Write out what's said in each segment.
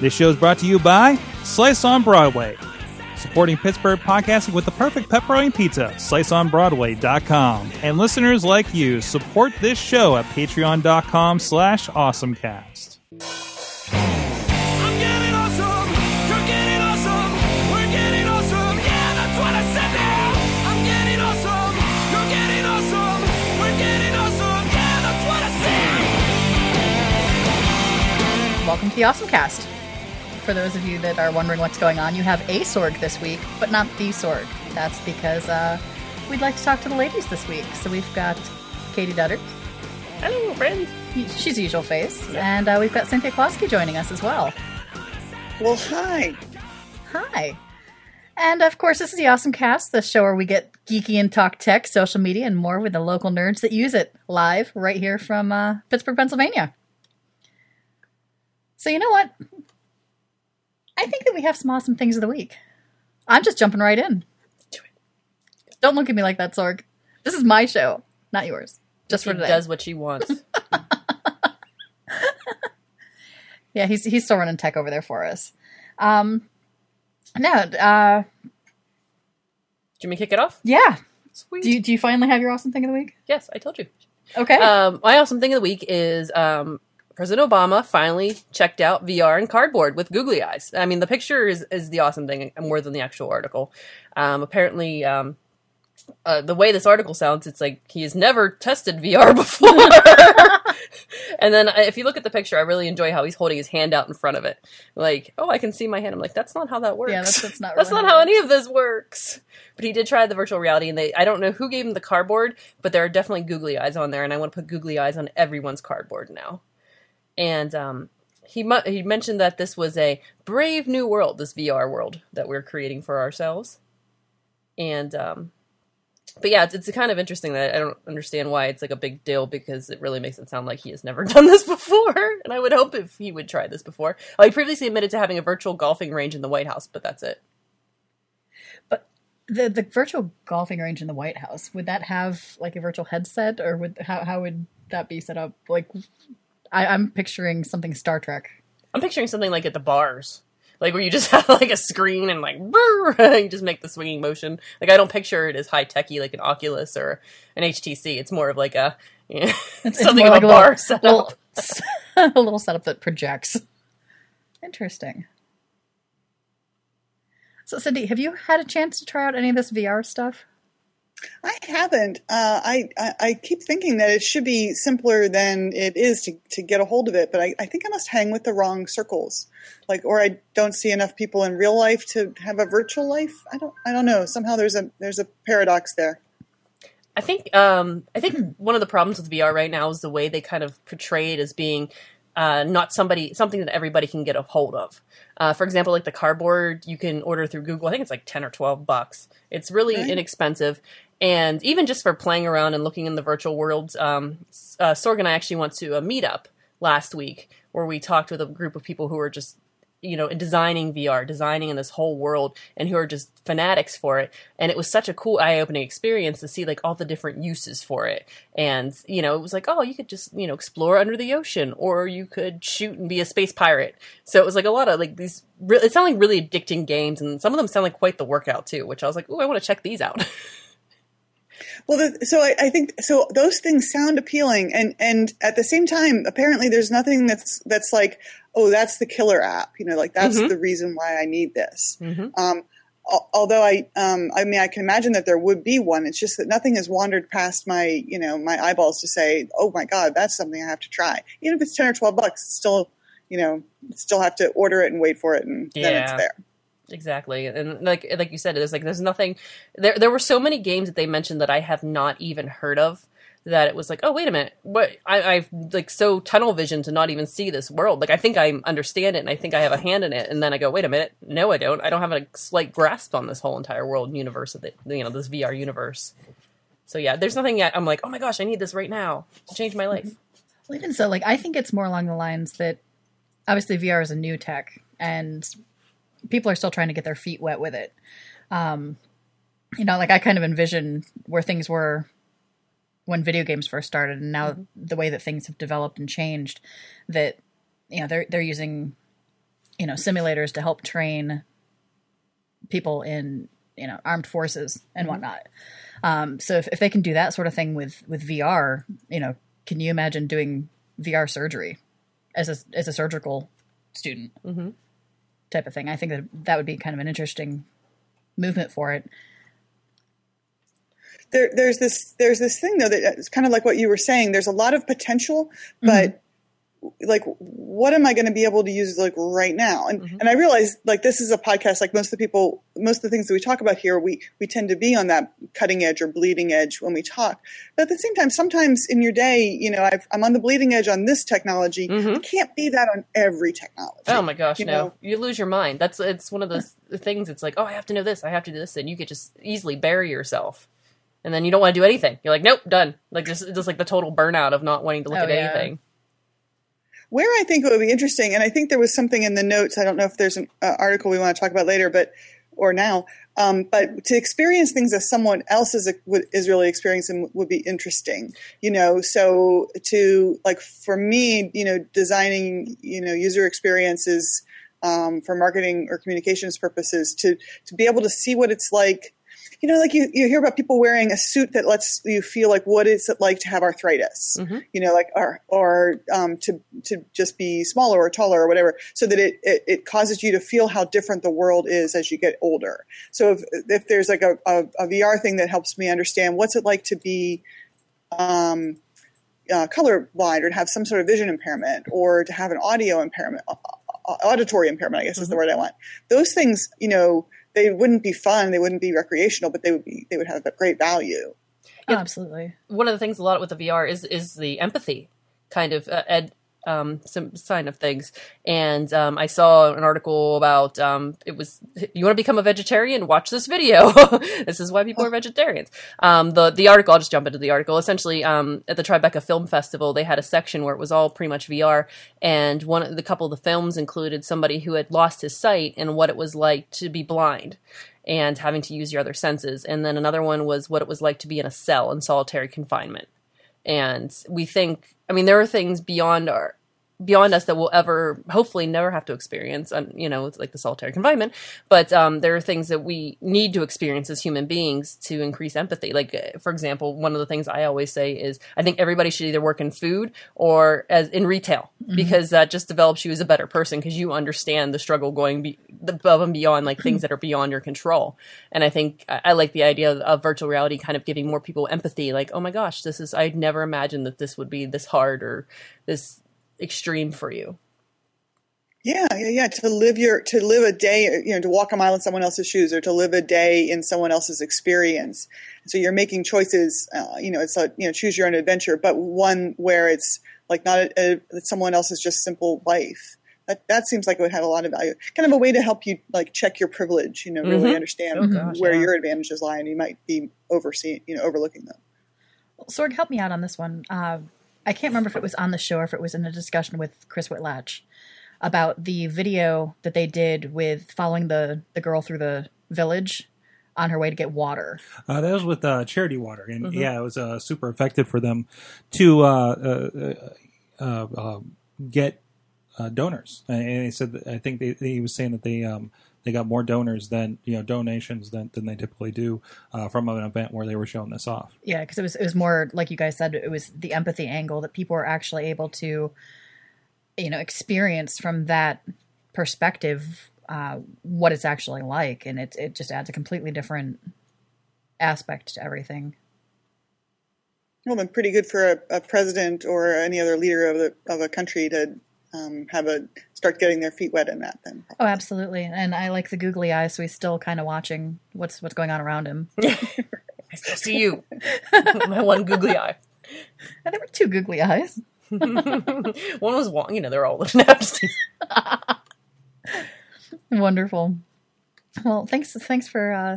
This show is brought to you by Slice on Broadway, supporting Pittsburgh podcasting with the perfect pepperoni pizza. SliceOnBroadway.com. And listeners like you, support this show at patreon.com slash awesomecast. Welcome to the Awesome Cast. For those of you that are wondering what's going on, you have a Sorg this week, but not the Sorg. That's because uh, we'd like to talk to the ladies this week. So we've got Katie Dutter. Hello, friends. She's the usual face. And uh, we've got Cynthia Klosky joining us as well. Well, hi. Hi. And of course, this is the Awesome Cast, the show where we get geeky and talk tech, social media, and more with the local nerds that use it live right here from uh, Pittsburgh, Pennsylvania. So, you know what? I think that we have some awesome things of the week. I'm just jumping right in. Do it. Don't look at me like that, Sorg. This is my show, not yours. Just She for today. does what she wants. Yeah, he's he's still running tech over there for us. Um, no, uh, Do you kick it off? yeah. Sweet. Do you, do you finally have your awesome thing of the week? yes, I told you. Okay. Um, my awesome thing of the week is um, President Obama finally checked out VR and cardboard with googly eyes. I mean, the picture is, is the awesome thing more than the actual article. Um, apparently, um, uh, the way this article sounds, it's like he has never tested VR before. and then uh, if you look at the picture, I really enjoy how he's holding his hand out in front of it. Like, oh, I can see my hand. I'm like, that's not how that works. Yeah, that's- that's not that's really not how how any of this works. But he did try the virtual reality, and they I don't know who gave him the cardboard, but there are definitely googly eyes on there, and I want to put googly eyes on everyone's cardboard now. And um, he mu- he mentioned that this was a brave new world, this VR world that we're creating for ourselves. And um, but yeah, it's, it's kind of interesting that I don't understand why it's like a big deal because it really makes it sound like he has never done this before. And I would hope if he would try this before. Oh, he previously admitted to having a virtual golfing range in the White House, but that's it. But the the virtual golfing range in the White House would that have like a virtual headset, or would how how would that be set up? Like, I, I'm picturing something Star Trek. I'm picturing something like at the bars, like where you just have like a screen and like you just make the swinging motion. Like I don't picture it as high techy like an Oculus or an HTC. It's more of like a you know, It's something of like a little- bar setup. little, a little setup that projects. Interesting. So, Cindy, have you had a chance to try out any of this VR stuff? I haven't. Uh, I, I I keep thinking that it should be simpler than it is to, to get a hold of it, but I, I think I must hang with the wrong circles, like, or I don't see enough people in real life to have a virtual life. I don't. I don't know. Somehow there's a there's a paradox there. I think um, I think one of the problems with VR right now is the way they kind of portray it as being uh, not somebody something that everybody can get a hold of. Uh, for example, like the cardboard you can order through Google. I think it's like ten or twelve bucks. It's really Right. inexpensive, and even just for playing around and looking in the virtual worlds, um, uh, Sorg and I actually went to a meetup last week where we talked with a group of people who were just you know, designing VR, designing in this whole world, and who are just fanatics for it. And it was such a cool, eye-opening experience to see like all the different uses for it. And you know, it was like, oh, you could just you know explore under the ocean, or you could shoot and be a space pirate. So it was like a lot of like these. Re- it sounded like really addicting games, and some of them sound like quite the workout too. Which I was like, oh, I want to check these out. Well, the, so I, I think so. Those things sound appealing, and and at the same time, apparently, there's nothing that's that's like, oh, that's the killer app. You know, like that's Mhm. the reason why I need this. Mhm. Um, although I, um, I mean, I can imagine that there would be one. It's just that nothing has wandered past my, you know, my eyeballs to say, oh my god, that's something I have to try. Even if it's ten or twelve bucks, it's still, you know, still have to order it and wait for it, and then it's there. Exactly, and like like you said, there's like there's nothing. There there were so many games that they mentioned that I have not even heard of. That it was like, oh wait a minute, what I, I've like so tunnel vision to not even see this world. Like I think I understand it, and I think I have a hand in it, and then I go, wait a minute, no, I don't. I don't have a slight grasp on this whole entire world and universe of the you know this VR universe. So yeah, there's nothing yet. I'm like, oh my gosh, I need this right now to change my life. Well, even so, like I think it's more along the lines that obviously VR is a new tech, and people are still trying to get their feet wet with it. Um, you know, like I kind of envision where things were when video games first started, and now the way that things have developed and changed. That you know they're they're using you know simulators to help train people in you know armed forces and whatnot. Um, so if, if they can do that sort of thing with with VR, you know, can you imagine doing VR surgery as a as a surgical student type of thing? I think that that would be kind of an interesting movement for it. there, there's this there's this thing though that uh, it's kind of like what you were saying. There's a lot of potential, but mm-hmm. Like, what am I going to be able to use like right now? And mm-hmm. and I realize like this is a podcast. Like most of the people, most of the things that we talk about here, we we tend to be on that cutting edge or bleeding edge when we talk. But at the same time, sometimes in your day, you know, I've, I'm on the bleeding edge on this technology. Mm-hmm. I can't be that on every technology. Oh my gosh, You no! know? You lose your mind. That's it's one of those things. It's like, oh, I have to know this. I have to do this, and you could just easily bury yourself, and then you don't want to do anything. You're like, nope, done. Like just just like the total burnout of not wanting to look Oh, at yeah. anything. Where I think it would be interesting, and I think there was something in the notes. I don't know if there's an uh, article we want to talk about later, but or now. Um, but to experience things that someone else is is really experiencing would be interesting, you know. So to like for me, you know, designing you know user experiences um, for marketing or communications purposes, to to be able to see what it's like you know, like you, you hear about people wearing a suit that lets you feel like what is it like to have arthritis, you know, like or or um, to to just be smaller or taller or whatever, so that it, it it causes you to feel how different the world is as you get older. So if if there's like a, a, a VR thing that helps me understand what's it like to be um, uh, colorblind or to have some sort of vision impairment or to have an audio impairment, au- au- auditory impairment, I guess is the word I want. Those things, you know, they wouldn't be fun, they wouldn't be recreational, but they would be, they would have a great value. Oh, absolutely. One of the things a lot with the VR is is the empathy kind of uh, ed um, some sign of things. And um, I saw an article about um, it was you want to become a vegetarian? Watch this video. this is why people are vegetarians. Um, the the article I'll just jump into the article. Essentially, um, at the Tribeca Film Festival, they had a section where it was all pretty much VR, and one of the couple of the films included somebody who had lost his sight and what it was like to be blind and having to use your other senses. And then another one was what it was like to be in a cell in solitary confinement. And we think, I mean, there are things beyond our beyond us that we'll ever hopefully never have to experience and you know it's like the solitary confinement. But um, there are things that we need to experience as human beings to increase empathy. Like uh, for example one of the things i always say is i think everybody should either work in food or as in retail. Because that just develops you as a better person because you understand the struggle going be, above and beyond like things that are beyond your control. And i think I, I like the idea of, of virtual reality kind of giving more people empathy. Like oh my gosh this is i'd never imagined that this would be this hard or this extreme for you. Yeah, yeah, yeah. To live your to live a day, you know, to walk a mile in someone else's shoes, or to live a day in someone else's experience. So you're making choices. Uh, you know, it's a you know choose your own adventure, but one where it's like not a, a, someone else's just simple life. That that seems like it would have a lot of value. Kind of a way to help you like check your privilege. You know, really Mhm. understand Oh, gosh, where yeah. your advantages lie, and you might be overseeing, you know, overlooking them. Sorg, help me out on this one. Uh, I can't remember if it was on the show or if it was in a discussion with Chris Whitlatch about the video that they did with following the, the girl through the village on her way to get water. Uh, that was with uh, Charity Water, and yeah, it was uh, super effective for them to uh, uh, uh, uh, get uh, donors. And he said, that, I think they, he was saying that they um, they got more donors than you know donations than, than they typically do uh, from an event where they were showing this off. Yeah, because it was it was more like you guys said, it was the empathy angle that people were actually able to, you know, experience from that perspective uh, what it's actually like, and it it just adds a completely different aspect to everything. Well, then pretty good for a, a president or any other leader of the of a country to um, have a start getting their feet wet in that. Then Oh, absolutely. And I like the googly eyes, so he's still kind of watching what's what's going on around him. I still see you. My one googly eye. And there were two googly eyes. one was one. You know, they're all living out. Wonderful. Well, thanks thanks for uh,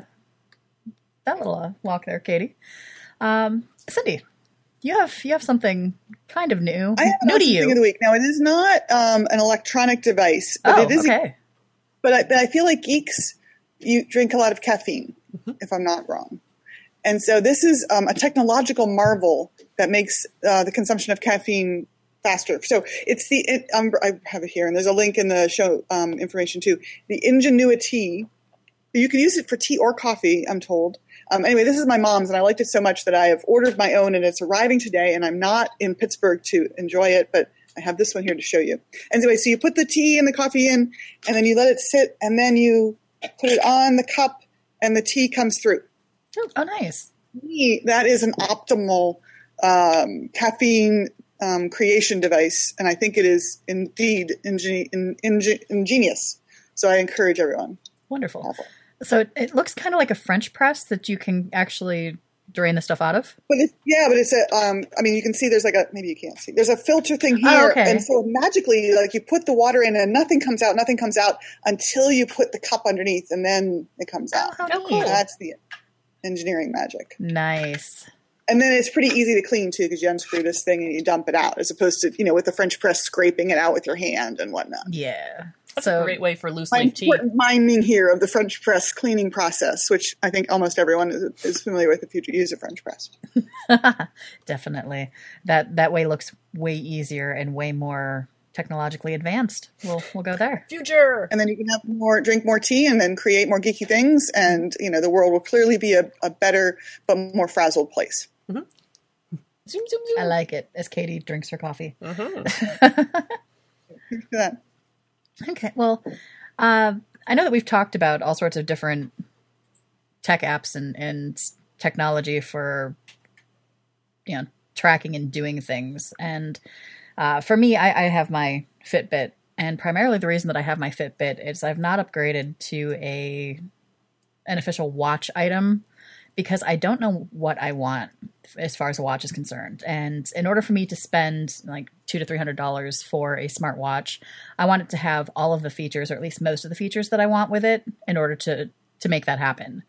that little uh, walk there, Katie. Um, Cindy, you have you have something kind of new, I have new to thing of the you. week. Now it is not um, an electronic device, but Oh, it is. okay. But I, but I feel like geeks you drink a lot of caffeine, if I'm not wrong. And so this is um, a technological marvel that makes uh, the consumption of caffeine faster. So it's the it, um, I have it here, and there's a link in the show um, information too. The IngenuiTEA. You can use it for tea or coffee. I'm told. Um, anyway, this is my mom's, and I liked it so much that I have ordered my own, and it's arriving today. And I'm not in Pittsburgh to enjoy it, but I have this one here to show you. Anyway, so you put the tea and the coffee in, and then you let it sit, and then you put it on the cup, and the tea comes through. Oh, oh nice. me, that is an optimal um, caffeine um, creation device, and I think it is indeed ingen- in, ingen- ingenious. So I encourage everyone. Wonderful. Awful. So it, it looks kind of like a French press that you can actually drain the stuff out of. But it's, yeah, but it's a. Um, I mean, you can see there's like a maybe you can't see. There's a filter thing here, Oh, okay. and so magically, like you put the water in, and nothing comes out. Nothing comes out until you put the cup underneath, and then it comes out. how Oh, cool. That's the engineering magic. Nice. And then it's pretty easy to clean too, because you unscrew this thing and you dump it out, as opposed to you know with the French press scraping it out with your hand and whatnot. Yeah. That's so a great way for loose my leaf tea. miming here of the French press cleaning process, which I think almost everyone is, is familiar with if you use a French press. definitely that that way looks way easier and way more technologically advanced. We'll we'll go there. Future. And then you can have more, drink more tea, and then create more geeky things, and you know the world will clearly be a, a better but more frazzled place. Zoom, zoom, zoom. I like it as Katie drinks her coffee. Mhm. Okay. Well, uh, I know that we've talked about all sorts of different tech apps and, and technology for, you know, tracking and doing things. And uh, for me, I, I have my Fitbit, and primarily the reason that I have my Fitbit is I've not upgraded to a an official watch item because I don't know what I want as far as a watch is concerned. And in order for me to spend like two to three hundred dollars for a smartwatch, I want it to have all of the features, or at least most of the features that I want with it, in order to to make that happen.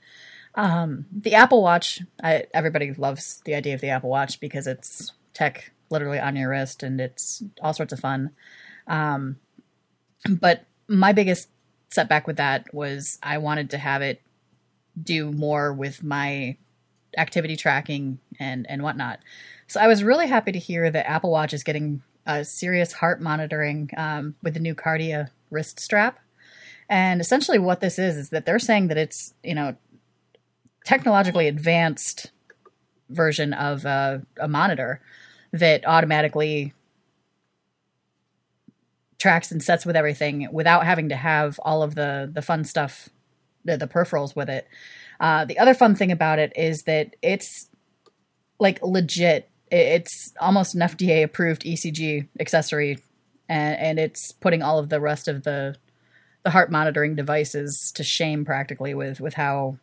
Um, the Apple Watch, I, everybody loves the idea of the Apple Watch because it's tech literally on your wrist and it's all sorts of fun. Um, but my biggest setback with that was I wanted to have it do more with my activity tracking and and whatnot. So I was really happy to hear that Apple Watch is getting a serious heart monitoring um, with the new Kardia wrist strap. And essentially, what this is is that they're saying that it's you know technologically advanced version of a monitor that automatically tracks and sets with everything without having to have all of the the fun stuff the, the peripherals with it. Uh, the other fun thing about it is that it's like legit. It's almost an fda approved ecg accessory and, and it's putting all of the rest of the the heart monitoring devices to shame practically with with how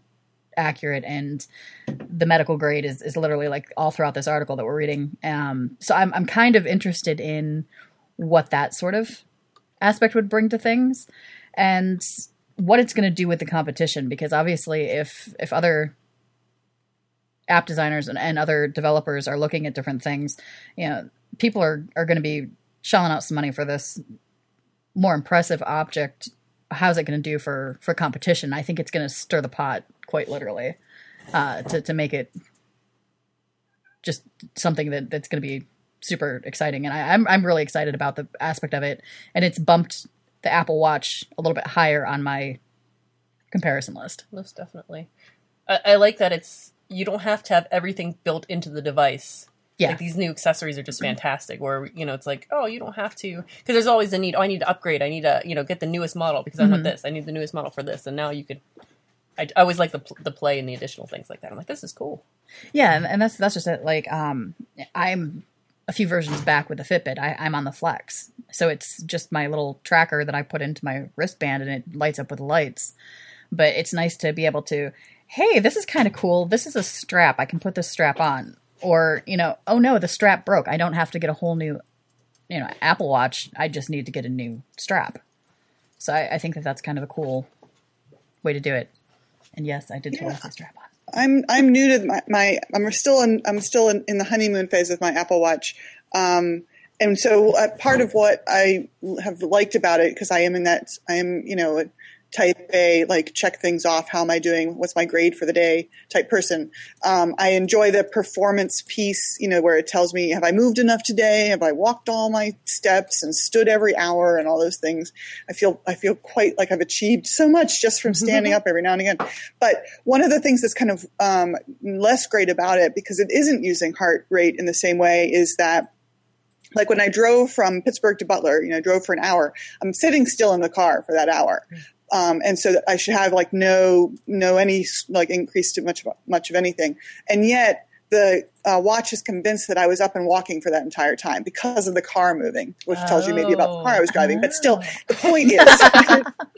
accurate and the medical grade is, is literally like all throughout this article that we're reading. Um, so I'm I'm kind of interested in what that sort of aspect would bring to things. And what it's going to do with the competition because obviously if if other app designers and, and other developers are looking at different things you know people are are going to be shelling out some money for this more impressive object. How's it going to do for for competition? I think it's going to stir the pot quite literally uh, to to make it just something that that's going to be super exciting, and I, I'm I'm really excited about the aspect of it, and it's bumped the Apple Watch a little bit higher on my comparison list. Most definitely. I, I like that it's you don't have to have everything built into the device. Yeah. Like these new accessories are just fantastic. Where you know it's like, oh, you don't have to because there's always a need. Oh, I need to upgrade. I need to you know get the newest model because I want this. I need the newest model for this. And now you could. I, I always like the the play and the additional things like that. I'm like, this is cool. Yeah, and, and that's that's just it. Like, um, I'm a few versions back with the Fitbit. I, I'm on the Flex, so it's just my little tracker that I put into my wristband, and it lights up with lights. But it's nice to be able to, hey, this is kind of cool. This is a strap. I can put this strap on, or you know, oh no, the strap broke. I don't have to get a whole new, you know, Apple Watch. I just need to get a new strap. So I, I think that that's kind of a cool way to do it. And yes, I did pull off the strap on. I'm I'm new to my, my I'm still in I'm still in, in the honeymoon phase with my Apple Watch, um, and so uh, part of what I have liked about it because I am in that I am you know type A, like check things off. How am I doing? What's my grade for the day? Type person. Um, I enjoy the performance piece, you know, where it tells me have I moved enough today? Have I walked all my steps and stood every hour and all those things? I feel I feel quite like I've achieved so much just from standing up every now and again. But one of the things that's kind of um, less great about it because it isn't using heart rate in the same way is that like when I drove from Pittsburgh to Butler, you know, I drove for an hour. I'm sitting still in the car for that hour, um, and so I should have like no no any like increase to much much of anything, and yet the uh, watch is convinced that I was up and walking for that entire time because of the car moving, which tells you maybe about the car I was driving. But still, the point is,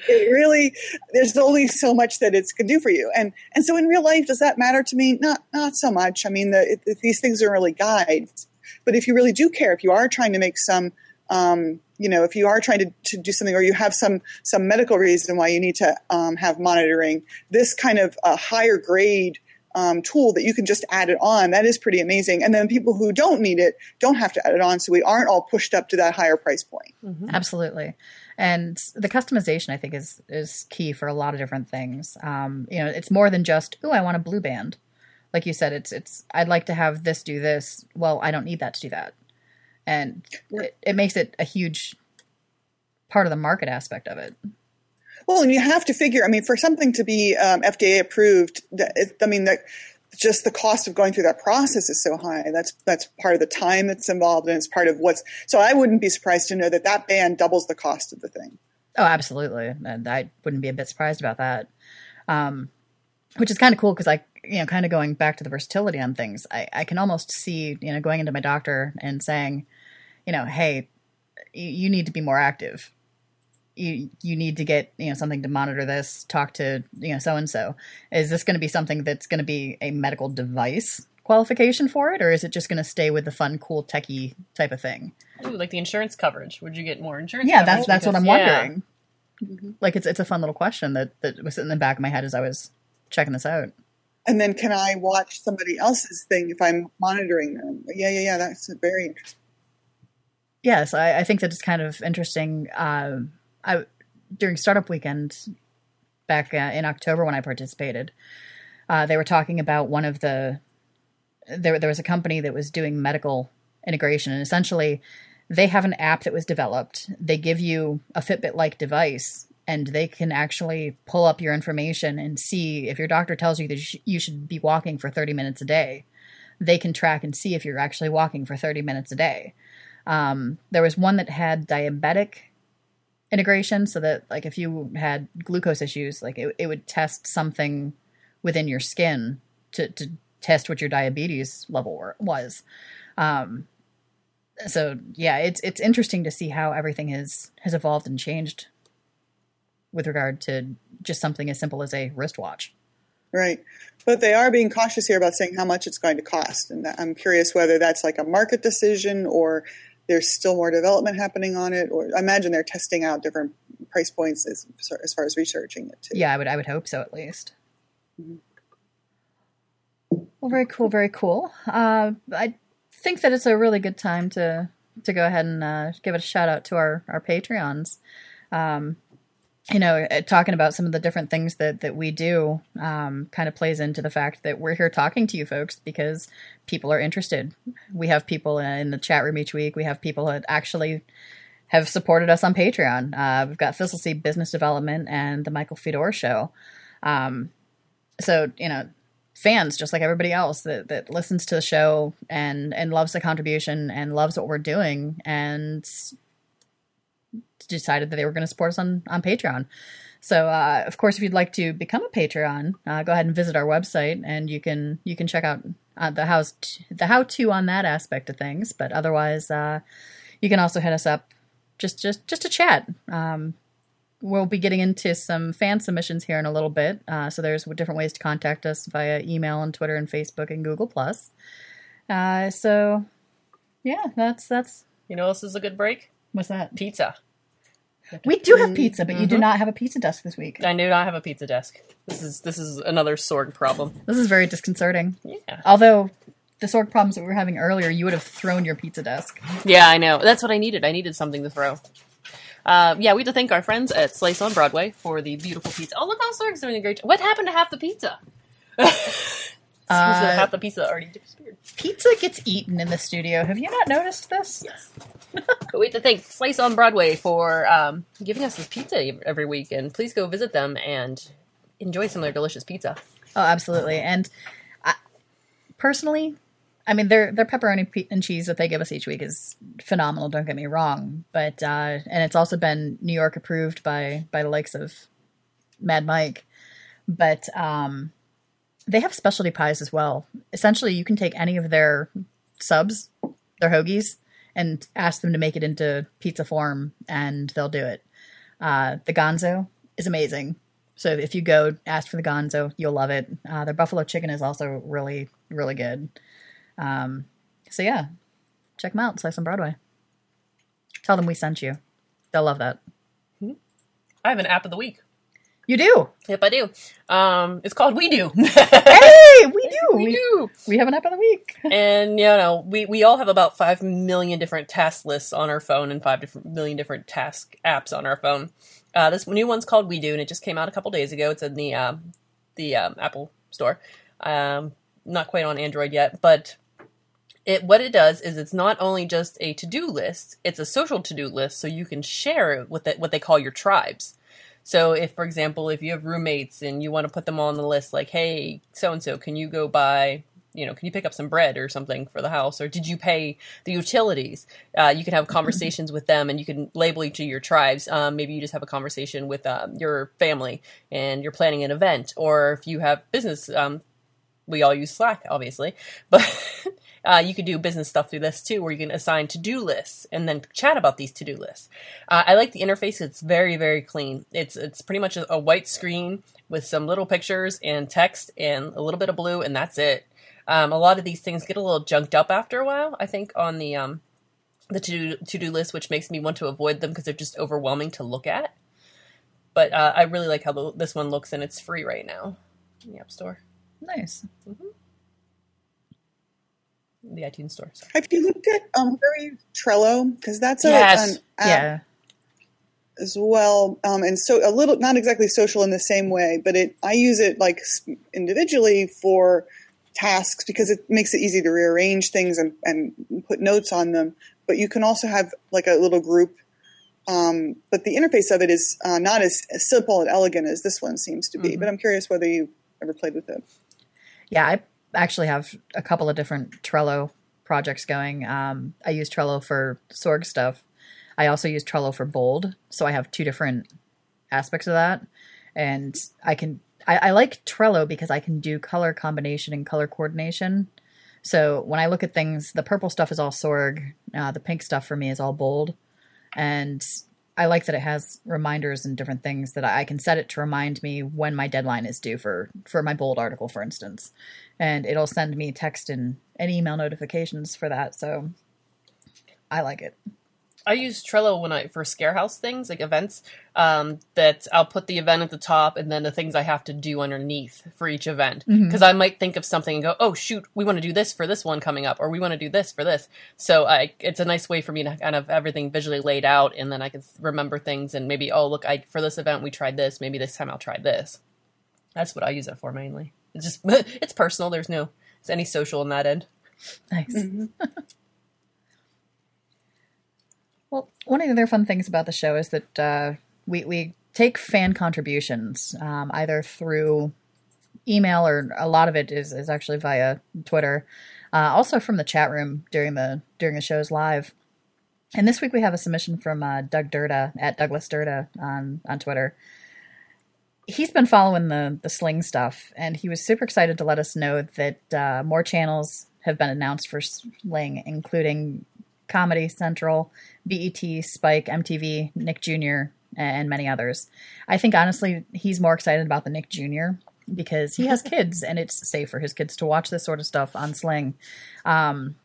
it really there's only so much that it can do for you, and and so in real life, does that matter to me? Not not so much. I mean, the, it, these things are really guides. But if you really do care, if you are trying to make some, um, you know, if you are trying to, to do something or you have some some medical reason why you need to um, have monitoring, this kind of uh, higher grade um, tool that you can just add it on, that is pretty amazing. And then people who don't need it don't have to add it on, so we aren't all pushed up to that higher price point. Absolutely. And the customization, I think, is is key for a lot of different things. Um, you know, it's more than just, oh, I want a blue band. Like you said, it's it's I'd like to have this do this. Well, I don't need that to do that, and it, it makes it a huge part of the market aspect of it. Well, and you have to figure. I mean, for something to be um, FDA approved, that it, I mean, that just the cost of going through that process is so high. That's that's part of the time that's involved, and it's part of what's. So I wouldn't be surprised to know that that band doubles the cost of the thing. Oh, absolutely. And I wouldn't be a bit surprised about that. Um, which is kind of cool because I, you know, kind of going back to the versatility on things, I, I can almost see, you know, going into my doctor and saying, you know, hey, you, you need to be more active. You you need to get you know something to monitor this. Talk to you know so and so. Is this going to be something that's going to be a medical device qualification for it, or is it just going to stay with the fun, cool, techie type of thing? Ooh, like the insurance coverage. Would you get more insurance? Yeah, coverage? that's that's what I'm Because- yeah. wondering. Mm-hmm. Like it's it's a fun little question that that was in the back of my head as I was checking this out. And then can I watch somebody else's thing if I'm monitoring them? Yeah, yeah, yeah. That's very interesting. Yes, I, I think that it's kind of interesting. Um, I during startup weekend back uh, in October when I participated, uh, they were talking about one of the there. There was a company that was doing medical integration, and essentially, they have an app that was developed. They give you a Fitbit-like device, and they can actually pull up your information and see if your doctor tells you that you should be walking for thirty minutes a day. They can track and see if you're actually walking for thirty minutes a day. Um, there was one that had diabetic integration, so that like if you had glucose issues, like it, it would test something within your skin to, to test what your diabetes level were, was. Um, so yeah, it's it's interesting to see how everything has has evolved and changed with regard to just something as simple as a wristwatch. Right. But they are being cautious here about saying how much it's going to cost. And I'm curious whether that's like a market decision or there's still more development happening on it. Or I imagine they're testing out different price points as, as far as researching it too. Yeah, I would I would hope so at least. Well, very cool, very cool. Uh, I think that it's a really good time to to go ahead and uh, give it a shout out to our our Patreons. Um, you know, uh, talking about some of the different things that that we do um, kind of plays into the fact that we're here talking to you folks because people are interested. We have people in the chat room each week. We have people that actually have supported us on Patreon. Uh, we've got Thistle Seed Business Development and the Michael Fedor Show. Um, so you know, fans just like everybody else that that listens to the show and and loves the contribution and loves what we're doing and decided that they were going to support us on on Patreon. So, uh, of course, if you'd like to become a Patreon, uh, go ahead and visit our website, and you can you can check out uh, the how the how to on that aspect of things. But otherwise, uh, you can also hit us up just just just to chat. Um, we'll be getting into some fan submissions here in a little bit. Uh, so there's different ways to contact us via email and Twitter and Facebook and Google Plus. Uh, so yeah, that's that's You know, this is a good break. What's that? Pizza. We do have pizza, but you do not have a pizza desk this week. I do not have a pizza desk. This is this is another Sorg problem. This is very disconcerting. Yeah. Although the Sorg problems that we were having earlier, you would have thrown your pizza desk. Yeah, I know. That's what I needed. I needed something to throw. Uh, yeah, we have to thank our friends at Slice on Broadway for the beautiful pizza. Oh, look how Sorg's doing a great job. What happened to half the pizza? That half the pizza already disappeared. Pizza gets eaten in the studio. Have you not noticed this? Yes. but we have to thank Slice on Broadway for um, giving us this pizza every week, and please go visit them and enjoy some of their delicious pizza. Oh, absolutely. And I, personally, I mean, their their pepperoni pe- and cheese that they give us each week is phenomenal. Don't get me wrong, but uh, and it's also been New York approved by by the likes of Mad Mike. But um, they have specialty pies as well. Essentially, you can take any of their subs, their hoagies, and ask them to make it into pizza form, and they'll do it. Uh, the Gonzo is amazing. So if you go ask for the Gonzo, you'll love it. Uh, their buffalo chicken is also really, really good. Um, so yeah, check them out. Slice on Broadway. Tell them we sent you. They'll love that. I have an app of the week. You do. Yep, I do. Um, it's called We Do. Hey, we do. we do. We have an app of the week. and you know we, we all have about 5 million different task lists on our phone and 5 different million different task apps on our phone uh, this new one's called we do and it just came out a couple days ago it's in the um, the um, apple store um, not quite on android yet but it what it does is it's not only just a to-do list it's a social to-do list so you can share it with it, what they call your tribes so if, for example, if you have roommates and you want to put them on the list, like, hey, so and so, can you go buy, you know, can you pick up some bread or something for the house, or did you pay the utilities? Uh, you can have conversations with them, and you can label each of your tribes. Um, maybe you just have a conversation with um, your family, and you're planning an event, or if you have business. Um, we all use Slack, obviously, but uh, you could do business stuff through this too, where you can assign to-do lists and then chat about these to-do lists. Uh, I like the interface; it's very, very clean. It's it's pretty much a, a white screen with some little pictures and text and a little bit of blue, and that's it. Um, a lot of these things get a little junked up after a while. I think on the um, the to to do list, which makes me want to avoid them because they're just overwhelming to look at. But uh, I really like how the, this one looks, and it's free right now in the App Store, Nice. The iTunes Store. Sorry. Have you looked at um, very Trello? Because that's a, Yes. an app Yeah. as well, um, and so a little not exactly social in the same way, but it I use it like individually for tasks because it makes it easy to rearrange things and, and put notes on them. But you can also have like a little group. Um, but the interface of it is uh, not as, as simple and elegant as this one seems to be. But I'm curious whether you ever played with it. Yeah, I actually have a couple of different Trello projects going. Um, I use Trello for Sorg stuff. I also use Trello for Bold, so I have two different aspects of that. And I can I, I like Trello because I can do color combination and color coordination. So when I look at things, the purple stuff is all Sorg, uh, the pink stuff for me is all Bold, and I like that it has reminders and different things that I can set it to remind me when my deadline is due for for my bold article, for instance, and it'll send me text and, and email notifications for that. So I like it. I use Trello when I for Scarehouse things like events. Um, that I'll put the event at the top and then the things I have to do underneath for each event because I might think of something and go, oh shoot, we want to do this for this one coming up, or we want to do this for this. So I, it's a nice way for me to kind of have everything visually laid out, and then I can remember things and maybe oh look, I for this event we tried this, maybe this time I'll try this. That's what I use it for mainly. It's just it's personal. There's no there's any social in that end. Nice. well, one of the other fun things about the show is that uh, we we take fan contributions um, either through email or a lot of it is, is actually via Twitter, uh, also from the chat room during the during the shows live. And this week we have a submission from uh, Doug Durda at Douglas Durda on on Twitter. He's been following the the sling stuff, and he was super excited to let us know that uh, more channels have been announced for Sling, including Comedy Central, BET, Spike, MTV, Nick Jr., and many others. I think honestly, he's more excited about the Nick Jr. because he has kids, and it's safe for his kids to watch this sort of stuff on Sling. Um,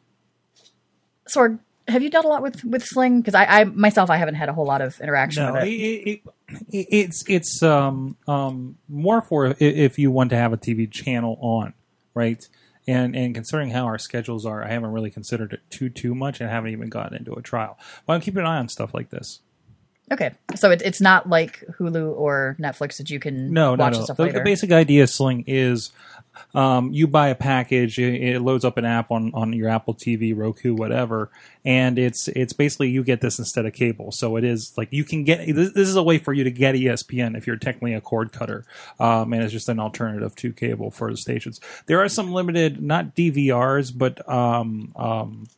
Sorg, have you dealt a lot with with Sling? Because I, I myself, I haven't had a whole lot of interaction No, with it, it. it, it, it's it's um um more for if you want to have a TV channel on, right? And and considering how our schedules are, I haven't really considered it too too much, and haven't even gotten into a trial. But I'm keeping an eye on stuff like this. Okay, so it, it's not like Hulu or Netflix that you can No, no, watch no. and stuff The, later. the basic idea of Sling is um, you buy a package, it, it loads up an app on, on your Apple TV, Roku, whatever, and it's it's basically you get this instead of cable. So it is like you can get this, this is a way for you to get ESPN if you're technically a cord cutter, um, and it's just an alternative to cable for the stations. There are some limited, not DVRs, but um, um,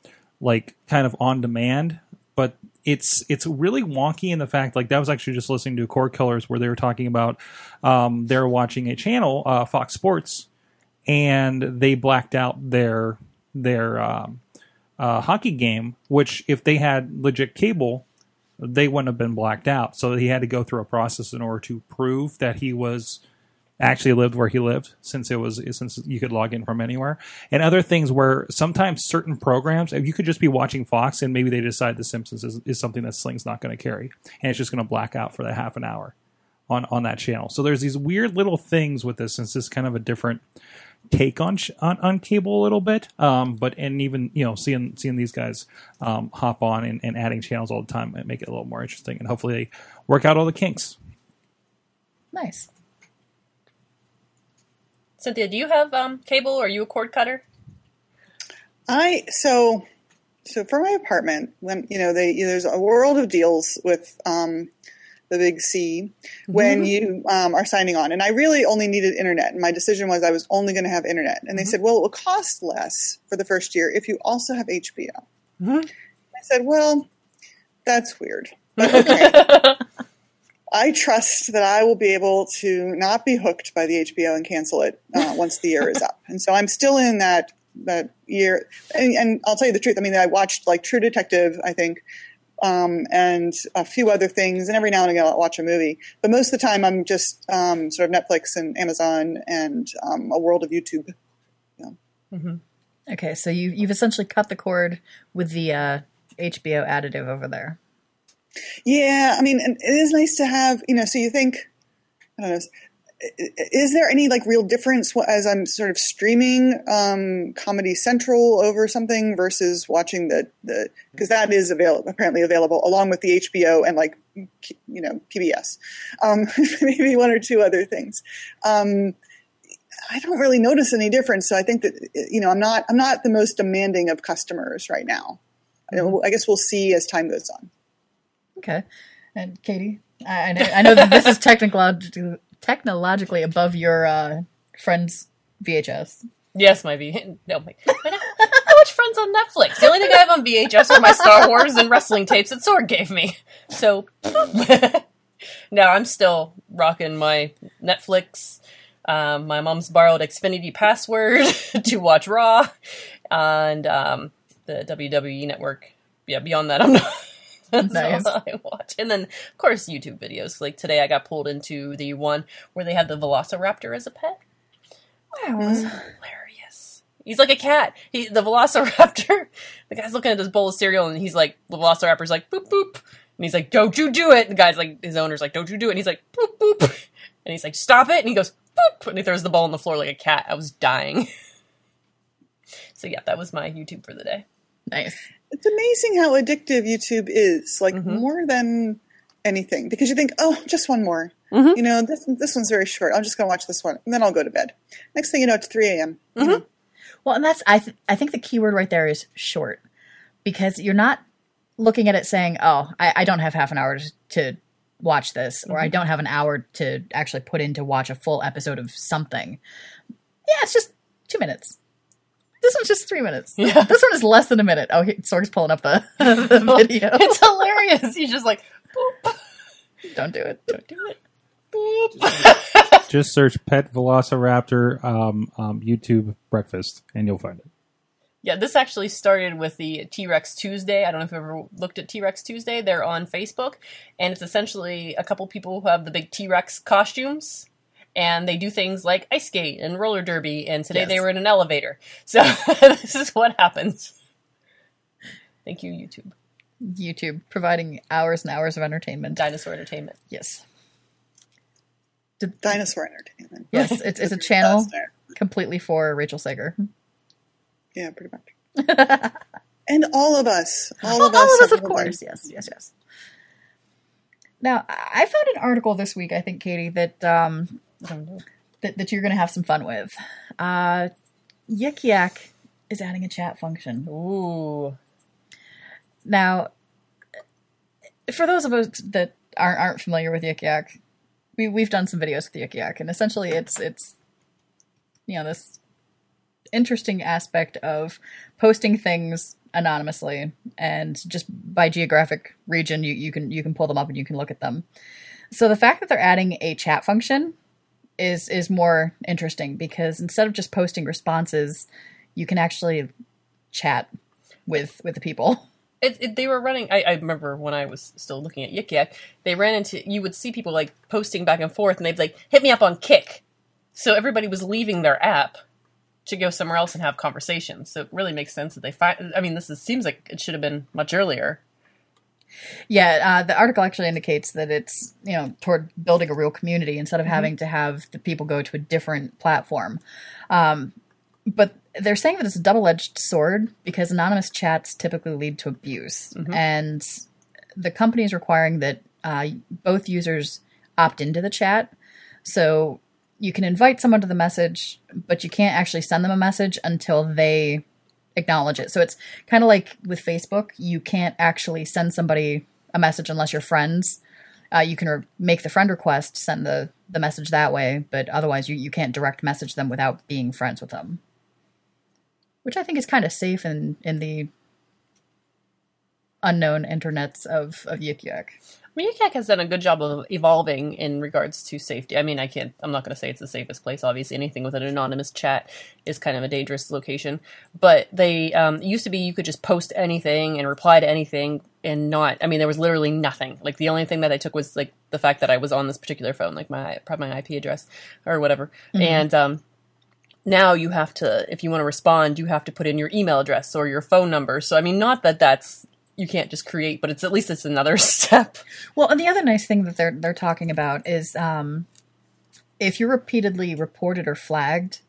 like kind of on demand, but it's it's really wonky in the fact like that was actually just listening to Cord Killers where they were talking about um, they're watching a channel uh, Fox Sports and they blacked out their their um, uh, hockey game, which if they had legit cable, they wouldn't have been blacked out. So he had to go through a process in order to prove that he was actually lived where he lived since it was since you could log in from anywhere. And other things where sometimes certain programs you could just be watching fox and maybe they decide the simpsons is, is something that sling's not going to carry and it's just going to black out for that half an hour on on that channel. So there's these weird little things with this since it's kind of a different take on on, on cable a little bit. Um but and even you know seeing seeing these guys um hop on and, and adding channels all the time and make it a little more interesting and hopefully they work out all the kinks. Nice. Cynthia, do you have um, cable? Or are you a cord cutter? I so so for my apartment when you know they there's a world of deals with um, the big C when you um, are signing on, and I really only needed internet, and my decision was I was only going to have internet, and they said, well, it will cost less for the first year if you also have HBO. I said, well, that's weird, but okay. I trust that I will be able to not be hooked by the HBO and cancel it uh, once the year is up. And so I'm still in that that year. And, and I'll tell you the truth. I mean, I watched like True Detective, I think, um, and a few other things. And every now and again, I'll watch a movie. But most of the time, I'm just um, sort of Netflix and Amazon and um, a world of YouTube. Yeah. Okay, so you you've essentially cut the cord with the uh, HBO additive over there. Yeah, I mean, it is nice to have, you know, so you think, I don't know, is there any like real difference as I'm sort of streaming um, Comedy Central over something versus watching the, the because that is available, apparently available along with the HBO and like, you know, PBS, um, maybe one or two other things. Um, I don't really notice any difference. So I think that, you know, I'm not, I'm not the most demanding of customers right now. I know- I guess we'll see as time goes on. Okay, and Katie, I, I know I know that this is technologically technologically above your uh, friend's VHS. Yes, my V. No, my, I, I watch Friends on Netflix. The only thing I have on VHS are my Star Wars and wrestling tapes that Sorg gave me. So, no, I'm still rocking my Netflix. Um, my mom's borrowed Xfinity password to watch Raw, and um, the WWE Network. Yeah, beyond that, I'm not. That's Nice. I watch, and then of course YouTube videos. Like today, I got pulled into the one where they had the Velociraptor as a pet. That was hilarious. He's like a cat. He the Velociraptor. The guy's looking at this bowl of cereal, and he's like, the Velociraptor's like, boop boop, and he's like, don't you do it. The guy's like, his owner's like, don't you do it. And he's like, boop boop, and he's like, stop it. And he goes, boop, and he throws the ball on the floor like a cat. I was dying. so yeah, that was my YouTube for the day. Nice. It's amazing how addictive YouTube is, like Mm-hmm. more than anything, because you think, oh, just one more. Mm-hmm. You know, this this one's very short. I'm just going to watch this one, and then I'll go to bed. Next thing you know, it's 3 a.m. Well, and that's I th- I think the key word right there is short, because you're not looking at it saying, "Oh, I, I don't have half an hour to, to watch this," or "I don't have an hour to actually put in to watch a full episode of something." Yeah, it's just two minutes. This one's just three minutes. Yeah. This one is less than a minute. Oh, he, Sorg's pulling up the, the video. It's hilarious. He's just like, boop, don't do it. don't do it. Boop. Just search pet velociraptor um, um, YouTube breakfast and you'll find it. Yeah, this actually started with the T Rex Tuesday. I don't know if you've ever looked at T Rex Tuesday. They're on Facebook, and it's essentially a couple people who have the big T Rex costumes, and they do things like ice skate and roller derby. And today they were in an elevator. So this is what happens. Thank you, YouTube. YouTube providing hours and hours of entertainment. Dinosaur Entertainment. Yes, Dinosaur entertainment. yes, it's it's a channel completely for Rachel Sager. Yeah, pretty much. and all of us, all All, of us, all of us, of one. course. Yes, yes, yes. Now, I found an article this week, I think, Katie, that um, that, that you're going to have some fun with. Uh, Yik Yak is adding a chat function. Ooh. Now, for those of us that aren't aren't familiar with Yik Yak, we we've done some videos with Yik Yak, and essentially it's it's you know this interesting aspect of posting things anonymously and just by geographic region you, you can you can pull them up and you can look at them. So the fact that they're adding a chat function is is more interesting because instead of just posting responses, you can actually chat with with the people. It, it, they were running. I, I remember when I was still looking at Yik Yak, they ran into. You would see people like posting back and forth, and they'd like hit me up on Kik. So everybody was leaving their app to go somewhere else and have conversations. So it really makes sense that they find. I mean, this is, seems like it should have been much earlier. Yeah, uh, the article actually indicates that it's you know toward building a real community instead of Mm-hmm. having to have the people go to a different platform. Um, but they're saying that it's a double-edged sword because anonymous chats typically lead to abuse, Mm-hmm. and the company is requiring that uh, both users opt into the chat. So you can invite someone to the message, but you can't actually send them a message until they acknowledge it. So it's kind of like with Facebook, you can't actually send somebody a message unless you're friends. Uh, you can re- make the friend request, send the, the message that way, but otherwise you, you can't direct message them without being friends with them. Which I think is kind of safe in, in the unknown internets of, of Yik Yak. I mean, Yik Yak has done a good job of evolving in regards to safety. I mean, I can't. I'm not going to say it's the safest place. Obviously, anything with an anonymous chat is kind of a dangerous location. But they um, used to be you could just post anything and reply to anything and not. I mean, there was literally nothing. Like the only thing that I took was like the fact that I was on this particular phone, like my probably my IP address or whatever. And um, now you have to, if you want to respond, you have to put in your email address or your phone number. So I mean, not that that's you can't just create, but it's at least it's another step. Well, and the other nice thing that they're they're talking about is um, if you're repeatedly reported or flagged,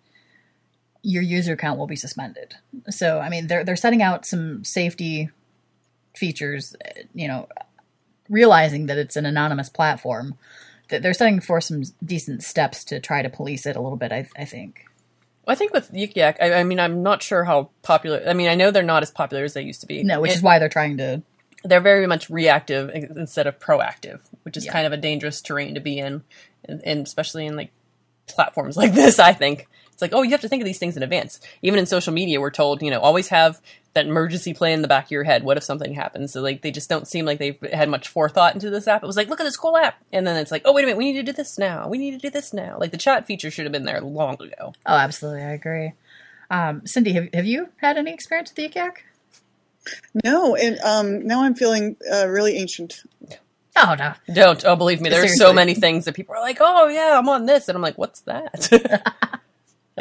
your user account will be suspended. So, I mean, they're they're setting out some safety features. You know, realizing that it's an anonymous platform, that they're setting for some decent steps to try to police it a little bit. I, I think. I think with Yik Yak, I, I mean, I'm not sure how popular. I mean, I know they're not as popular as they used to be. No, which It- is why they're trying to. they're very much reactive instead of proactive, which is Yeah. kind of a dangerous terrain to be in, and, and especially in like platforms like this. I think it's like, oh, you have to think of these things in advance. Even in social media, we're told, you know, always have that emergency plan in the back of your head. What if something happens? So like, they just don't seem like they've had much forethought into this app. It was like, look at this cool app, and then it's like, oh, wait a minute, we need to do this now. We need to do this now. Like the chat feature should have been there long ago. Oh, absolutely, I agree. Um, Cindy, have have you had any experience with Yik Yak? No, and um, now I'm feeling uh, really ancient. Oh no, Don't. Oh, believe me, there's so many things that people are like, oh yeah, I'm on this, and I'm like, what's that?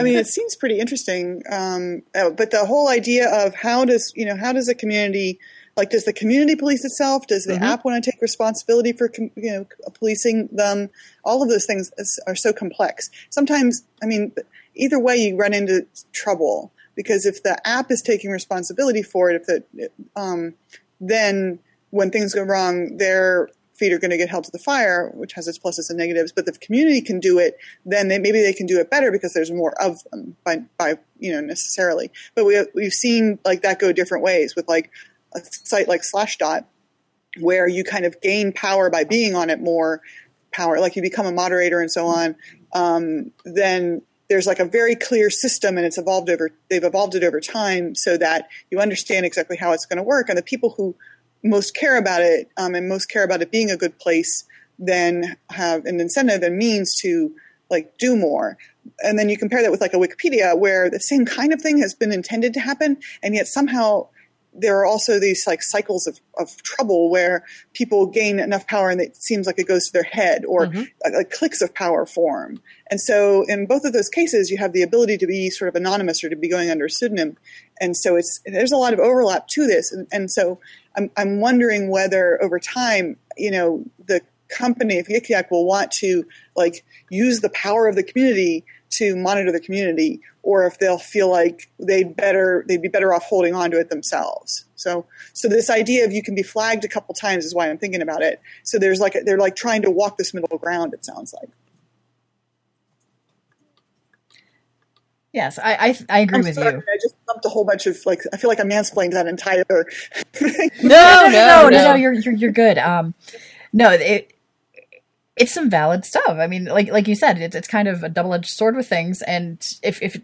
I mean, it seems pretty interesting, um, uh, but the whole idea of how does you know how does a community like does the community police itself? Does the app want to take responsibility for com- you know policing them? All of those things is, are so complex. Sometimes, I mean, either way, you run into trouble because if the app is taking responsibility for it, if the um, then when things go wrong, their feet are going to get held to the fire, which has its pluses and negatives. But the community can do it, then they, maybe they can do it better because there's more of them by, by you know necessarily. But we we've seen like that go different ways with like a site like Slashdot, where you kind of gain power by being on it more power, like you become a moderator and so on. Um, then there's like a very clear system and it's evolved over they've evolved it over time so that you understand exactly how it's going to work and the people who most care about it um, and most care about it being a good place then have an incentive and means to like do more. And then you compare that with like a wikipedia where the same kind of thing has been intended to happen and yet somehow there are also these like cycles of, of trouble where people gain enough power and it seems like it goes to their head or like, like cliques of power form. And so in both of those cases you have the ability to be sort of anonymous or to be going under a pseudonym. And so it's there's a lot of overlap to this. And, and so I'm, I'm wondering whether over time you know the company, of Yik Yak will want to like use the power of the community to monitor the community, or if they'll feel like they'd better they'd be better off holding on to it themselves. So so this idea of you can be flagged a couple times is why I'm thinking about it. So there's like they're like trying to walk this middle ground. It sounds like. Yes, I I, I agree I'm with sorry, you. I just dumped a whole bunch of like I feel like I mansplained that entire thing. No, no, no, no. no, you're you're you're good. Um, no, it it's some valid stuff. I mean, like like you said, it's it's kind of a double edged sword with things, and if if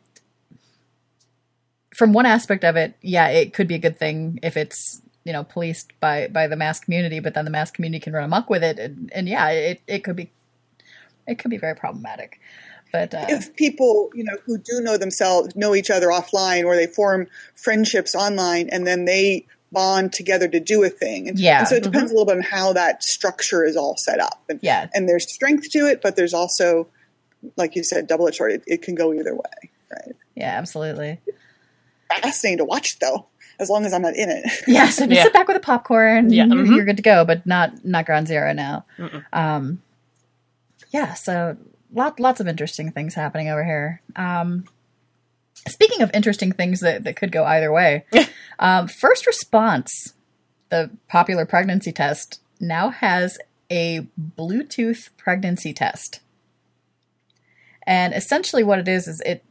from one aspect of it, yeah, it could be a good thing if it's you know policed by by the mass community, but then the mass community can run amok with it, and, and yeah, it it could be it could be very problematic. But uh, if people you know who do know themselves know each other offline or they form friendships online and then they bond together to do a thing and, Yeah. and so it depends a little bit on how that structure is all set up and, Yeah. and there's strength to it but there's also like you said double edged sword it, it can go either way right yeah, absolutely. fascinating to watch though as long as i'm not in it Yeah, so just Yeah. sit back with a popcorn. Yeah, you're, mhm. you're good to go, but not not Ground Zero now. Um, yeah, so lot lots of interesting things happening over here. Um, speaking of interesting things that, that could go either way, um, First Response, the popular pregnancy test, now has a Bluetooth pregnancy test. And essentially, what it is is it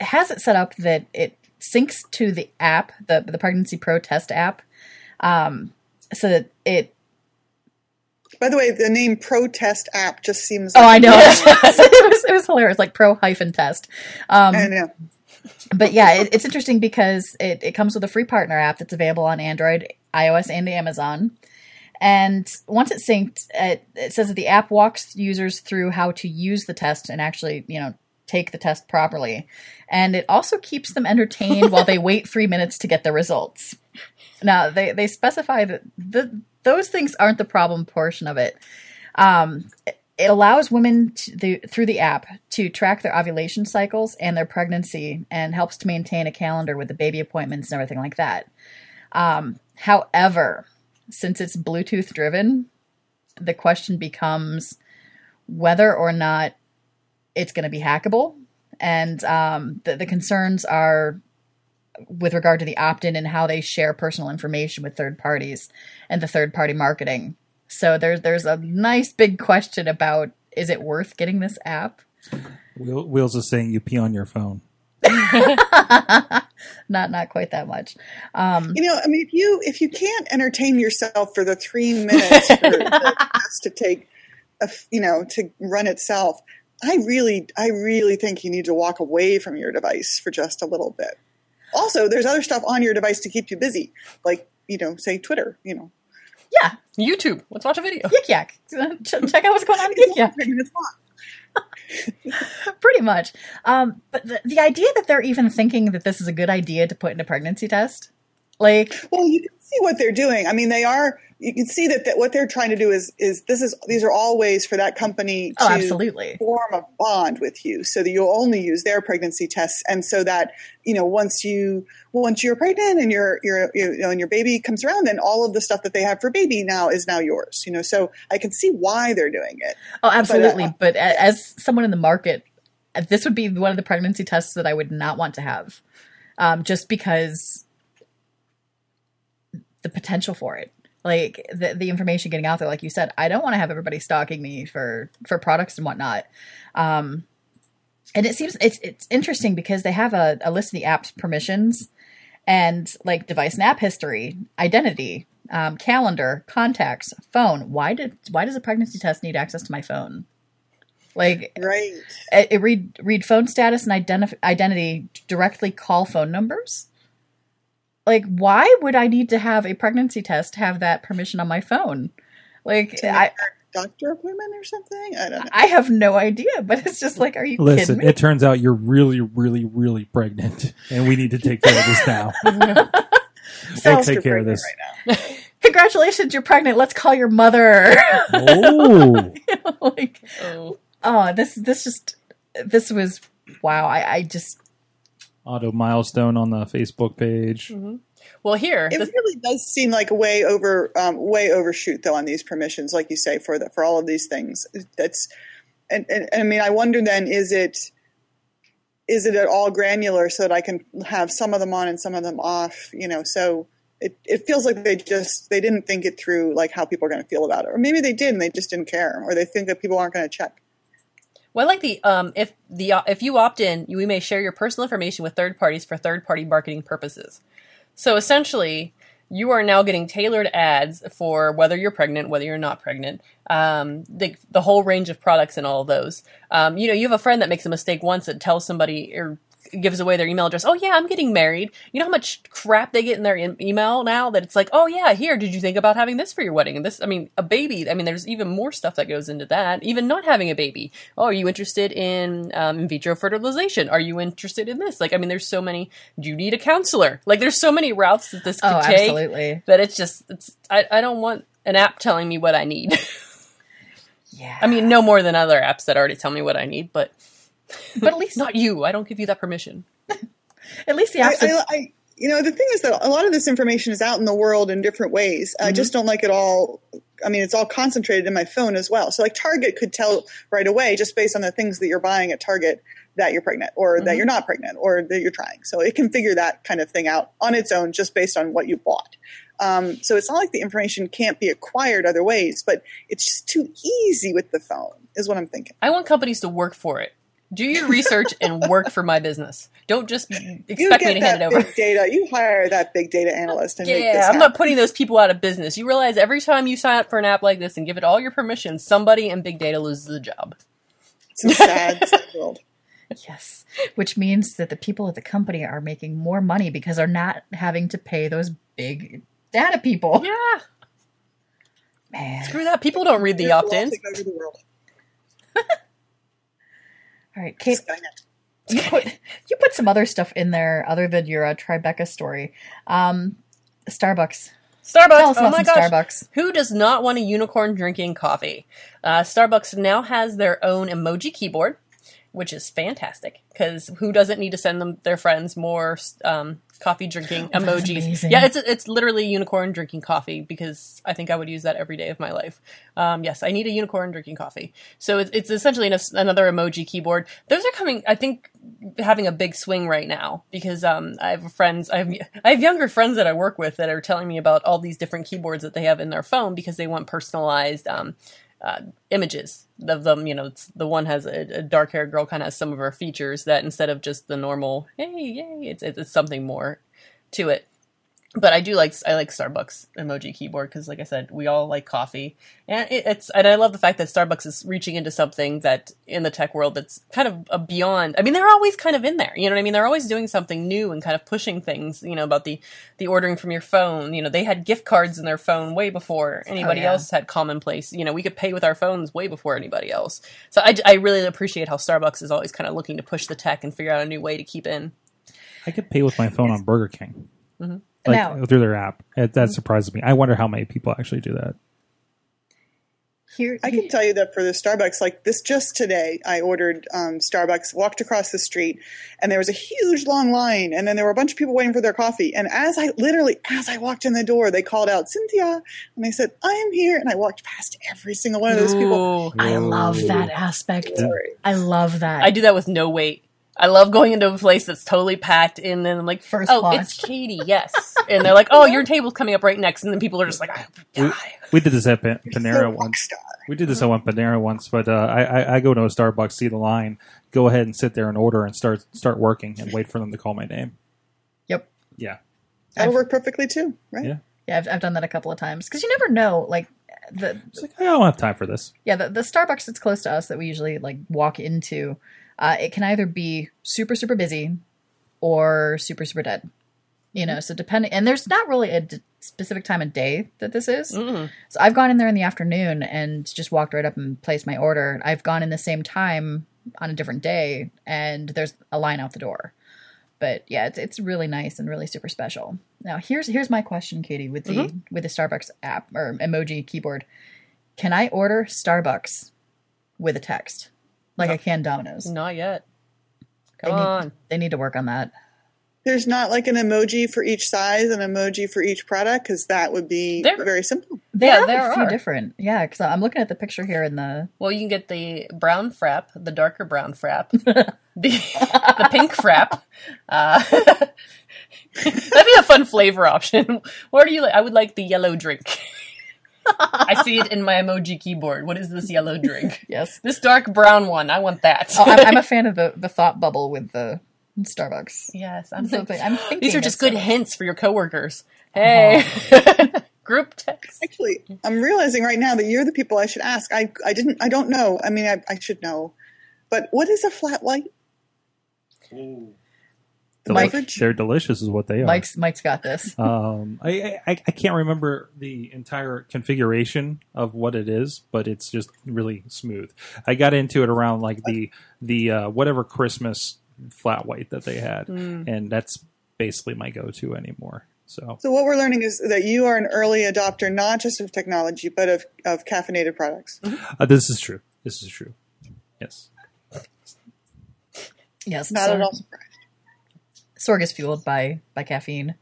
has it set up that it syncs to the app, the the Pregnancy Pro Test app, um, so that it. By the way the name protest app just seems Oh, I know. it was it was hilarious, like pro hyphen test. Um, I know. but yeah, it, it's interesting because it, it comes with a free partner app that's available on Android, iOS, and Amazon. And once it's synced, it, it says that the app walks users through how to use the test and actually, you know, take the test properly. And it also keeps them entertained while they wait three minutes to get the results. Now, they, they specify that the, those things aren't the problem portion of it. Um, it allows women to, the, through the app to track their ovulation cycles and their pregnancy and helps to maintain a calendar with the baby appointments and everything like that. Um, however, since it's Bluetooth driven, the question becomes whether or not it's going to be hackable. And um, the, the concerns are with regard to the opt in and how they share personal information with third parties and the third party marketing. So there's there's a nice big question about is it worth getting this app? Wheel- Wheels is saying you pee on your phone. not not quite that much. Um, You know, I mean, if you if you can't entertain yourself for the three minutes for the test to take, a f you know, to run itself, I really, I really think you need to walk away from your device for just a little bit. Also, there's other stuff on your device to keep you busy, like you know, say Twitter. You know, yeah, YouTube. Let's watch a video. Yik Yak. Check out what's going on Yik Yak. Three minutes long. Pretty much. Um, but the, the idea that they're even thinking that this is a good idea to put in a pregnancy test, like, Well, you can see what they're doing. I mean, they are. You can see that, that what they're trying to do is is this is these are all ways for that company to oh, absolutely. form a bond with you so that you'll only use their pregnancy tests and so that you know once you once you're pregnant and your your you know and your baby comes around then all of the stuff that they have for baby now is now yours you know so i can see why they're doing it Oh, absolutely. uh, But, as someone in the market, uh, this would be one of the pregnancy tests that I would not want to have, um, just because the potential for it, like the the information getting out there, like you said, I don't want to have everybody stalking me for for products and whatnot. Um, and it seems it's it's interesting because they have a, a list of the app's permissions and like device and app history, identity, um, calendar, contacts, phone. Why did why does a pregnancy test need access to my phone? Like right it, it read read phone status and identif- identity directly call phone numbers. Like why would I need to have a pregnancy test have that permission on my phone? Like I doctor appointment or something i don't know I have no idea, but it's just like, are you Listen, kidding me? it turns out you're really, really, really pregnant, and we need to take care of this now. So we'll take care of this. right now. Congratulations, you're pregnant. Let's call your mother. Oh, like, Oh. oh, this this just this was wow. I, I just auto milestone on the Facebook page. Well, here, It this- really does seem like way over, um, way overshoot though on these permissions, like you say for the, for all of these things. That's, and, and, and I mean, I wonder then, is it, is it at all granular so that I can have some of them on and some of them off? You know, so it, it feels like they just they didn't think it through, like how people are going to feel about it, or maybe they did and they just didn't care, or they think that people aren't going to check. Well, I like the um, if the if you opt in, we may share your personal information with third parties for third party marketing purposes. So essentially, you are now getting tailored ads for whether you're pregnant, whether you're not pregnant, um, the the whole range of products and all of those. Um, you know, you have a friend that makes a mistake once that tells somebody or gives away their email address. Oh yeah, I'm getting married. You know how much crap they get in their e- email now that it's like, oh yeah, here, did you think about having this for your wedding? And this, I mean, a baby. I mean, there's even more stuff that goes into that. Even not having a baby. Oh, are you interested in um, in vitro fertilization? Are you interested in this? Like, I mean, there's so many. Do you need a counselor? Like, there's so many routes that this could Oh, take absolutely. that it's just, it's. I, I don't want an app telling me what I need. Yeah. I mean, no more than other apps that already tell me what I need, but but at least not you. I don't give you that permission. at least the I, I, I, you know, the thing is that a lot of this information is out in the world in different ways. I just don't like it all. I mean, it's all concentrated in my phone as well. So, like Target could tell right away just based on the things that you're buying at Target that you're pregnant, or that you're not pregnant, or that you're trying. So it can figure that kind of thing out on its own just based on what you bought. Um, so it's not like the information can't be acquired other ways, but it's just too easy with the phone, is what I'm thinking. I want companies to work for it. Do your research and work for my business. Don't just expect me to hand it over. big data. You hire that big data analyst and Yeah, I'm not putting those people out of business. You realize every time you sign up for an app like this and give it all your permission, somebody in big data loses a job. It's a sad, sad world. Yes. Which means that the people at the company are making more money because they're not having to pay those big data people. Yeah, Man. screw that. People don't read the opt-ins. take over the world. All right, Kate, you put you put some other stuff in there other than your uh, Tribeca story. Um, Starbucks. Starbucks. Tell us oh about my some gosh. Starbucks. Who does not want a unicorn drinking coffee? Uh, Starbucks now has their own emoji keyboard, which is fantastic because who doesn't need to send them their friends more um, coffee drinking emojis? Yeah, it's it's literally unicorn drinking coffee because I think I would use that every day of my life. Um, yes, I need a unicorn drinking coffee. So it's, it's essentially an, another emoji keyboard. Those are coming. I think having a big swing right now because um, I have friends. I have I have younger friends that I work with that are telling me about all these different keyboards that they have in their phone because they want personalized um, uh, images of them. You know, the one has a, a dark haired girl, kind of has some of her features that instead of just the normal hey yay, it's, it's something more to it. But I do like I like Starbucks emoji keyboard because, like I said, we all like coffee, and it, it's and I love the fact that Starbucks is reaching into something that in the tech world that's kind of a beyond. I mean, they're always kind of in there. You know what I mean? They're always doing something new and kind of pushing things. You know about the the ordering from your phone. You know, they had gift cards in their phone way before anybody yeah. else had commonplace. You know, we could pay with our phones way before anybody else. So I, I really appreciate how Starbucks is always kind of looking to push the tech and figure out a new way to keep in. I could pay with my phone on Burger King, Mm-hmm. Like Now- through their app. It, that surprises me. I wonder how many people actually do that. Here, I can tell you that for the Starbucks, like this just today, I ordered um, Starbucks, walked across the street, and there was a huge long line, and then there were a bunch of people waiting for their coffee. And as I literally, as I walked in the door, they called out Cynthia, and they said, "I am here," and I walked past every single one of those people. Ooh. I love that aspect. I love that. I do that with no wait. I love going into a place that's totally packed, and then I'm like, First "Oh, watch. it's Katie." Yes, and they're like, "Oh, your table's coming up right next," and then people are just like, "I hope you We, die." we did this at Pan- Panera rock once. star. We did this at one Panera once, but uh, I, I, I go to a Starbucks, see the line, go ahead and sit there and order and start start working and wait for them to call my name. Yep. Yeah, That'll I've- work perfectly too, right? yeah. Yeah, I've, I've done that a couple of times because you never know. Like the It's like I don't have time for this. yeah, the, the Starbucks that's close to us that we usually like walk into, uh, it can either be super super busy or super super dead. You know, so depending, and there's not really a d- specific time of day that this is. Mm-mm. So I've gone in there in the afternoon and just walked right up and placed my order. I've gone in the same time on a different day, and there's a line out the door. But yeah, it's it's really nice and really super special. Now here's here's my question, Katie, with the with the Starbucks app or emoji keyboard. Can I order Starbucks with a text like I can Domino's? Not yet. They Come need, on. they need to work on that. There's not like an emoji for each size, an emoji for each product, because that would be There- very simple. They Yeah, have there a few are. different. Yeah, because I'm looking at the picture here in the. Well, you can get the brown frap, the darker brown frap, the the pink frap. Uh, that'd be a fun flavor option. What do you like? I would like the yellow drink. I see it in my emoji keyboard. What is this yellow drink? Yes. This dark brown one. I want that. Oh, I'm, I'm a fan of the, the thought bubble with the Starbucks. yes, I'm Something- I'm thinking These are just good Starbucks. hints for your coworkers. Uh-huh. Hey, group text. Actually, I'm realizing right now that you're the people I should ask. I I didn't. I don't know. I mean, I, I should know. But what is a flat white? Mike- Beverage? They're delicious, is what they are. Mike's Mike's got this. Um, I, I I can't remember the entire configuration of what it is, but it's just really smooth. I got into it around like the the uh, whatever Christmas flat white that they had, and that's basically my go to anymore. So So what we're learning is that you are an early adopter, not just of technology, but of, of caffeinated products. uh, this is true. This is true. Yes. Yes. Not at all surprised. Sorg is fueled by by caffeine.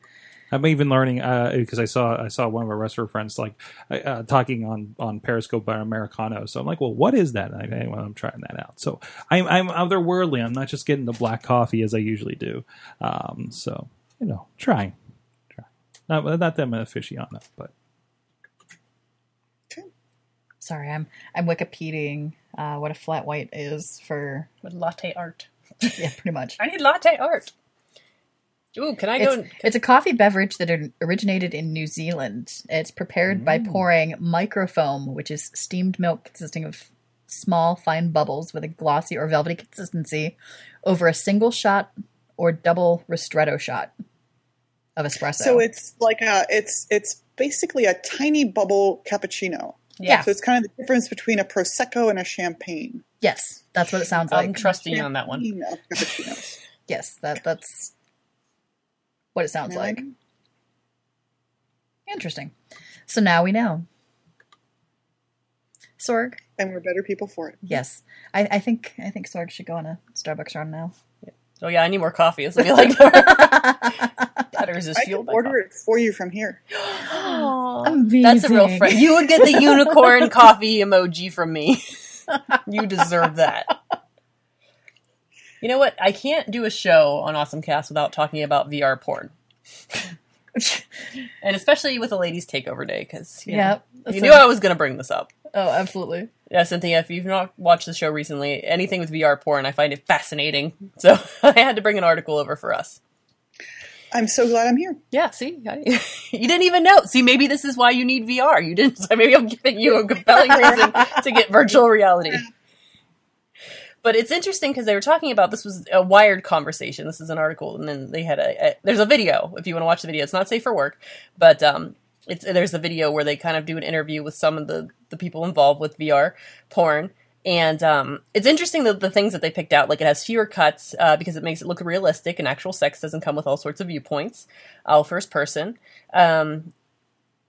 I'm even learning because I saw I saw one of our restaurant friends like uh, talking on on Periscope about Americano. So I'm like, well, what is that? And I, anyway, I'm trying that out. So I'm I'm otherworldly. I'm not just getting the black coffee as I usually do. Um, so you know, trying, trying. Not not that I'm an aficionado, but Sorry, I'm I'm Wikipediaing uh, what a flat white is for With latte art. yeah, pretty much. I need latte art. Ooh, can I go? It's, it's a coffee beverage that originated in New Zealand. It's prepared by mm. pouring microfoam, which is steamed milk consisting of small, fine bubbles with a glossy or velvety consistency, over a single shot or double ristretto shot of espresso. So it's like a it's it's basically a tiny bubble cappuccino. yeah, So it's kind of the difference between a prosecco and a champagne. yes, that's what it sounds like. I'm trusting you on that one. Champagne of cappuccinos. yes, that that's what it sounds Yeah. like. Interesting. So now we know. Sorg, and we're better people for it. Yes, I, I think I think Sorg should go on a Starbucks run now. Oh yeah, I need more coffee. It's gonna be like Butters is I fueled can by order it for you from here. coffee. That's a real friend. You would get the unicorn coffee emoji from me. you deserve that. You know what? I can't do a show on Awesome Cast without talking about VR porn, and especially with a ladies' takeover day because you, Yeah, know, you so- knew I was going to bring this up. Oh, absolutely. Yeah, Cynthia, if you've not watched the show recently, anything with VR porn, I find it fascinating. So I had to bring an article over for us. I'm so glad I'm here. Yeah, see, I, you didn't even know. See, maybe this is why you need VR. You didn't. So maybe I'm giving you a compelling reason to get virtual reality. But it's interesting because they were talking about this was a wired conversation. This is an article, and then they had a, a there's a video if you want to watch the video. It's not safe for work, but um, it's there's a video where they kind of do an interview with some of the the people involved with VR porn. And um, it's interesting that the things that they picked out, like it has fewer cuts uh, because it makes it look realistic, and actual sex doesn't come with all sorts of viewpoints, all first person. Um,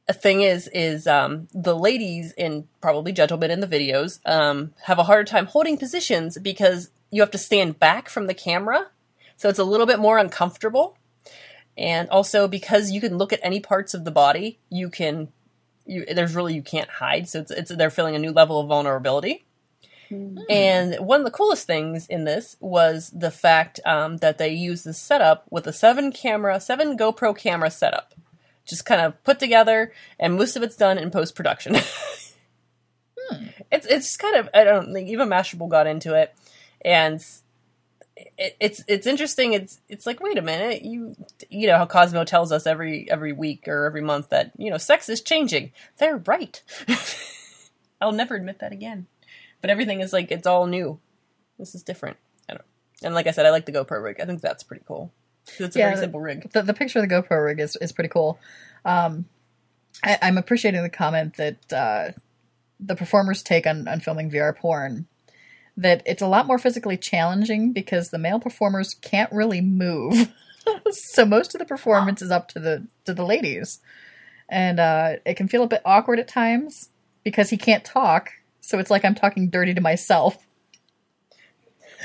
a thing is is um, the ladies and probably gentlemen in the videos um, have a harder time holding positions because you have to stand back from the camera. So it's a little bit more uncomfortable. And also because you can look at any parts of the body you can you there's really you can't hide. So it's, it's they're feeling a new level of vulnerability. And one of the coolest things in this was the fact um, that they use this setup with a seven camera, seven GoPro camera setup, just kind of put together, and most of it's done in post production. It's it's kind of I don't think even Mashable got into it, and it, it's it's interesting. It's it's like wait a minute, you you know how Cosmo tells us every every week or every month that you know sex is changing. They're right. I'll never admit that again. But everything is like it's all new. This is different. I don't. And like I said, I like the GoPro rig. I think that's pretty cool. It's a Yeah, very simple rig. The, the picture of the GoPro rig is, is pretty cool. Um, I, I'm appreciating the comment that uh, the performers take on, on filming VR porn. That it's a lot more physically challenging because the male performers can't really move, so most of the performance is up to the to the ladies, and uh, it can feel a bit awkward at times because he can't talk. So it's like I'm talking dirty to myself.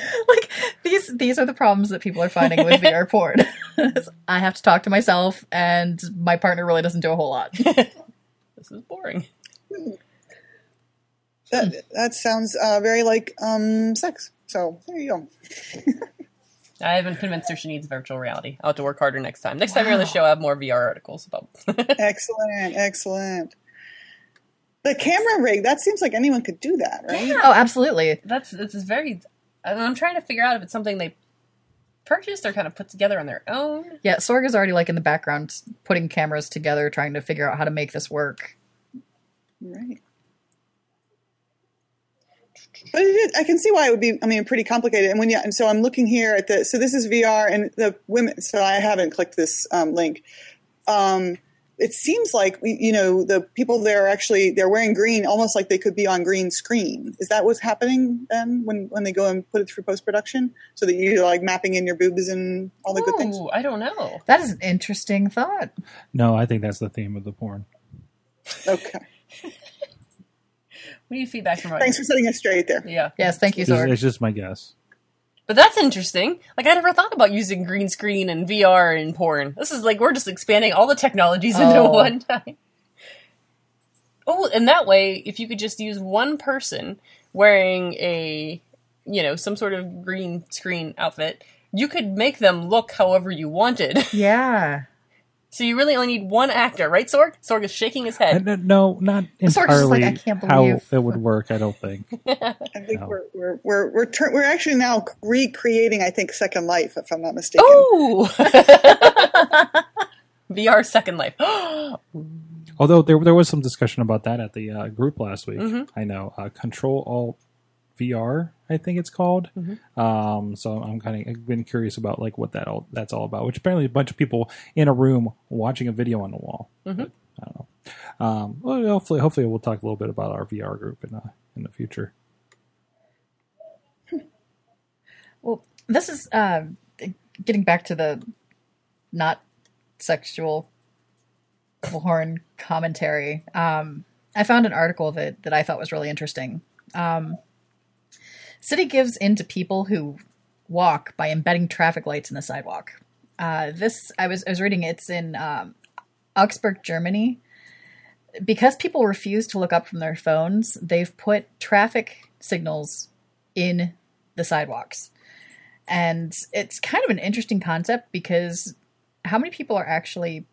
like these these are the problems that people are finding with VR porn. I have to talk to myself, and my partner really doesn't do a whole lot. This is boring. That that sounds uh, very like um, sex. So there you go. I haven't convinced her she needs virtual reality. I'll have to work harder next time. Next time you're on the show, I have more VR articles about. Excellent, excellent. The camera rig, that seems like anyone could do that, right? oh, absolutely. That's this is very. And I'm trying to figure out if it's something they purchased or kind of put together on their own. Yeah, Sorg is already like in the background putting cameras together, trying to figure out how to make this work. Right. But it is, I can see why it would be. I mean, pretty complicated. And when you, and so I'm looking here at the. So this is VR, and the women. So I haven't clicked this um, link. Um, it seems like you know the people there are actually they're wearing green, almost like they could be on green screen. Is that what's happening then when when they go and put it through post production, so that you're like mapping in your boobs and all the good things? Ooh, I don't know. That is an interesting thought. No, I think that's the theme of the porn. Okay. We need feedback from our Thanks for setting us straight there. Yeah, Yes, thank you, It's, Sorg. it's just my guess. But that's interesting. Like I never thought about using green screen and VR in porn. This is like we're just expanding all the technologies into Oh. one time. Oh, and that way, if you could just use one person wearing a, you know, some sort of green screen outfit, you could make them look however you wanted. Yeah. So you really only need one actor, right, Sorg? Sorg is shaking his Uh, head. No, no, not Sorg is just like, I can't how believe- it would work. I don't think. I think No. we're we're we're we're, tur- we're actually now recreating. I think Second Life, if I'm not mistaken. Ooh! VR Second Life. Although there there was some discussion about that at the uh, group last week. Mhm. I know uh, Control Alt VR, I think it's called. Um, so I'm kind of been curious about like what that all that's all about. Which apparently a bunch of people in a room watching a video on the wall. But I don't know. Um, well, hopefully, hopefully we'll talk a little bit about our VR group in uh, in the future. Well, this is uh, getting back to the not sexual porn commentary. Um, I found an article that, that I thought was really interesting. Um, city gives in to people who walk by embedding traffic lights in the sidewalk. Uh, this I was I was reading. It's in um, Augsburg, Germany. Because people refuse to look up from their phones, they've put traffic signals in the sidewalks. And it's kind of an interesting concept because how many people are actually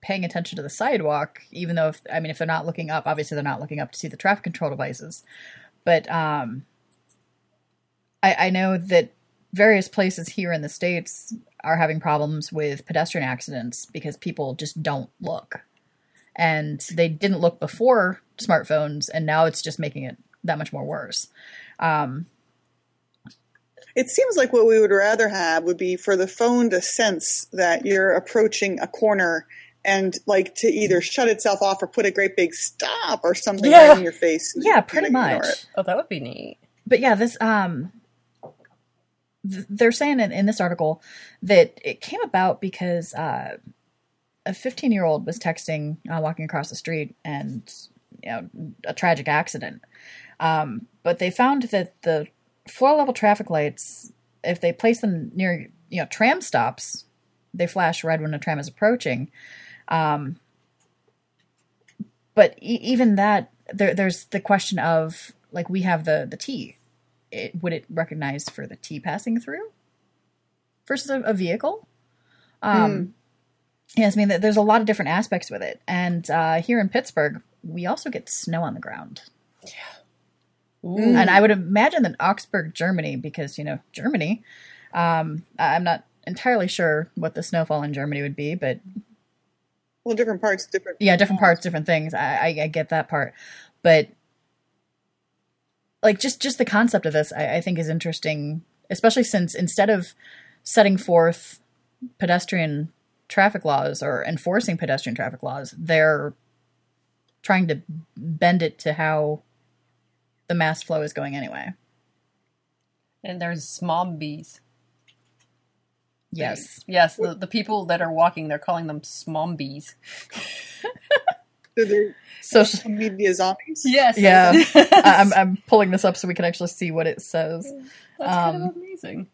paying attention to the sidewalk, even though, if, I mean, if they're not looking up, obviously they're not looking up to see the traffic control devices. But um, I, I know that various places here in the States are having problems with pedestrian accidents because people just don't look. And they didn't look before smartphones, and now it's just making it that much more worse. Um, It seems like what we would rather have would be for the phone to sense that you're approaching a corner and like to either shut itself off or put a great big stop or something Yeah. right in your face. yeah, pretty much. it. oh, that would be neat. but yeah, this um, th- they're saying in, in this article that it came about because uh, a 15 year old was texting, uh, walking across the street, and you know, a tragic accident. Um, but they found that the floor level traffic lights, if they place them near you know tram stops, they flash red when a tram is approaching. Um, but e- even that, there, there's the question of like we have the the T. It, would it recognize for the T passing through versus a, a vehicle? Um, Yes, I mean th- there's a lot of different aspects with it, and uh, here in Pittsburgh, we also get snow on the ground. Ooh. And I would imagine that Augsburg, Germany, because you know Germany. Um, I- I'm not entirely sure what the snowfall in Germany would be, but Well, different parts, different. yeah, different parts, different things. I, I, I get that part, but like just just the concept of this, I, I think is interesting, especially since instead of setting forth pedestrian traffic laws or enforcing pedestrian traffic laws, they're trying to bend it to how the mass flow is going anyway. And there's smombies. Yes. Yes, the, the people that are walking, they're calling them smombies. So they're So media zombies. Yes. Yeah. That's I- I'm I'm pulling this up so we can actually see what it says. kind um, of amazing.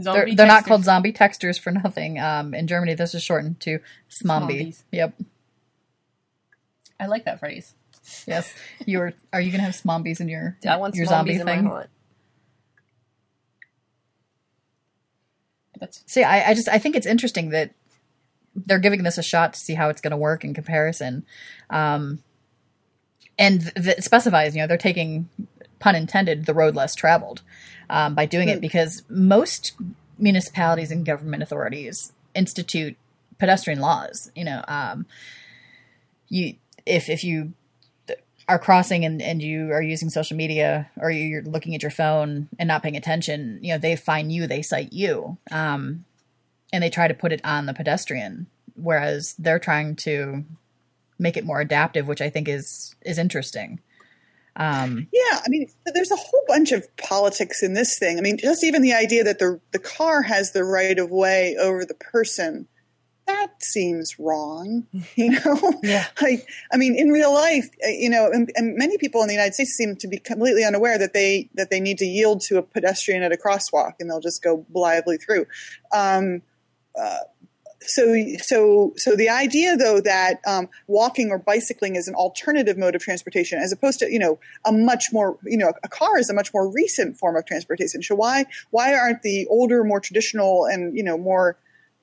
Zombie they're not texters. called zombie texters for nothing. Um, in Germany, this is shortened to smombi. Smombies. Yep. I like that phrase. Yes. You're. Are you gonna have smombies in your I want your zombies zombie in thing? my hut. That's See, I, I just I think it's interesting that they're giving this a shot to see how it's going to work in comparison, um, and th- th- it specifies you know they're taking pun intended the road less traveled um, by doing it because most municipalities and government authorities institute pedestrian laws. You know, um, you if if you are crossing and, and you are using social media or you're looking at your phone and not paying attention, you know, they find you, they cite you. Um, and they try to put it on the pedestrian, whereas they're trying to make it more adaptive, which I think is is interesting. Um, Yeah, I mean, there's a whole bunch of politics in this thing. I mean, just even the idea that the the car has the right of way over the person, that seems wrong. You know, Yeah. like I mean, in real life, uh, you know, and, and many people in the United States seem to be completely unaware that they that they need to yield to a pedestrian at a crosswalk, and they'll just go blithely through. Um, so so so the idea though that um, walking or bicycling is an alternative mode of transportation as opposed to you know a much more you know a car is a much more recent form of transportation so why why aren't the older more traditional and you know more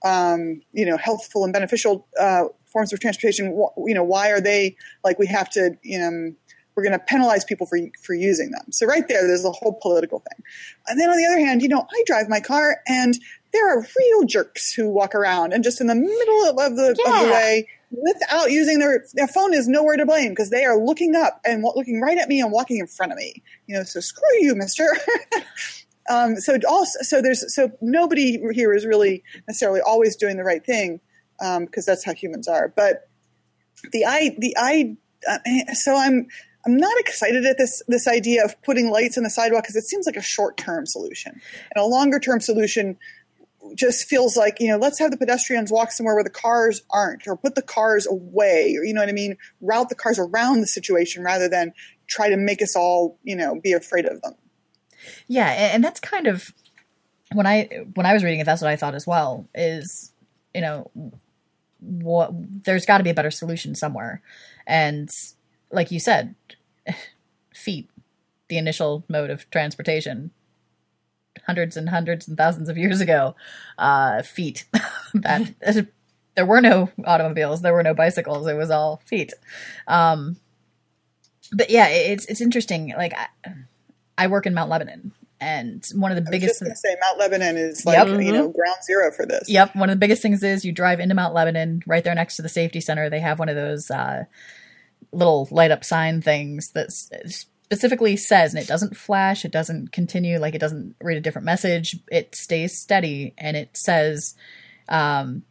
um, you know healthful and beneficial uh, forms of transportation you know why are they like we have to you know we're going to penalize people for for using them. So right there, there's a whole political thing. And then on the other hand, you know, I drive my car, and there are real jerks who walk around and just in the middle of, the of the way without using their their phone is nowhere to blame because they are looking up and looking right at me and walking in front of me. You know, so screw you, Mister. um, so also, so there's so nobody here is really necessarily always doing the right thing because that's how humans are. But the I the I uh, so I'm I'm not excited at this this idea of putting lights in the sidewalk because it seems like a short term solution, and a longer term solution just feels like you know let's have the pedestrians walk somewhere where the cars aren't, or put the cars away, or you know what I mean, route the cars around the situation rather than try to make us all you know be afraid of them. yeah, and, that's kind of when I when I was reading it, that's what I thought as well. Is you know what there's got to be a better solution somewhere, and like you said, feet, the initial mode of transportation, hundreds and hundreds and thousands of years ago, uh, feet. that there were no automobiles, there were no bicycles. It was all feet. Um, but yeah, it's it's interesting. Like I, I work in Mount Lebanon, and one of the I biggest. to say Mount Lebanon is like Yep. you know ground zero for this. Yep, one of the biggest things is you drive into Mount Lebanon, right there next to the safety center. They have one of those uh, little light up sign things that s- specifically says, and it doesn't flash, it doesn't continue, like it doesn't read a different message. It stays steady, and it says, um,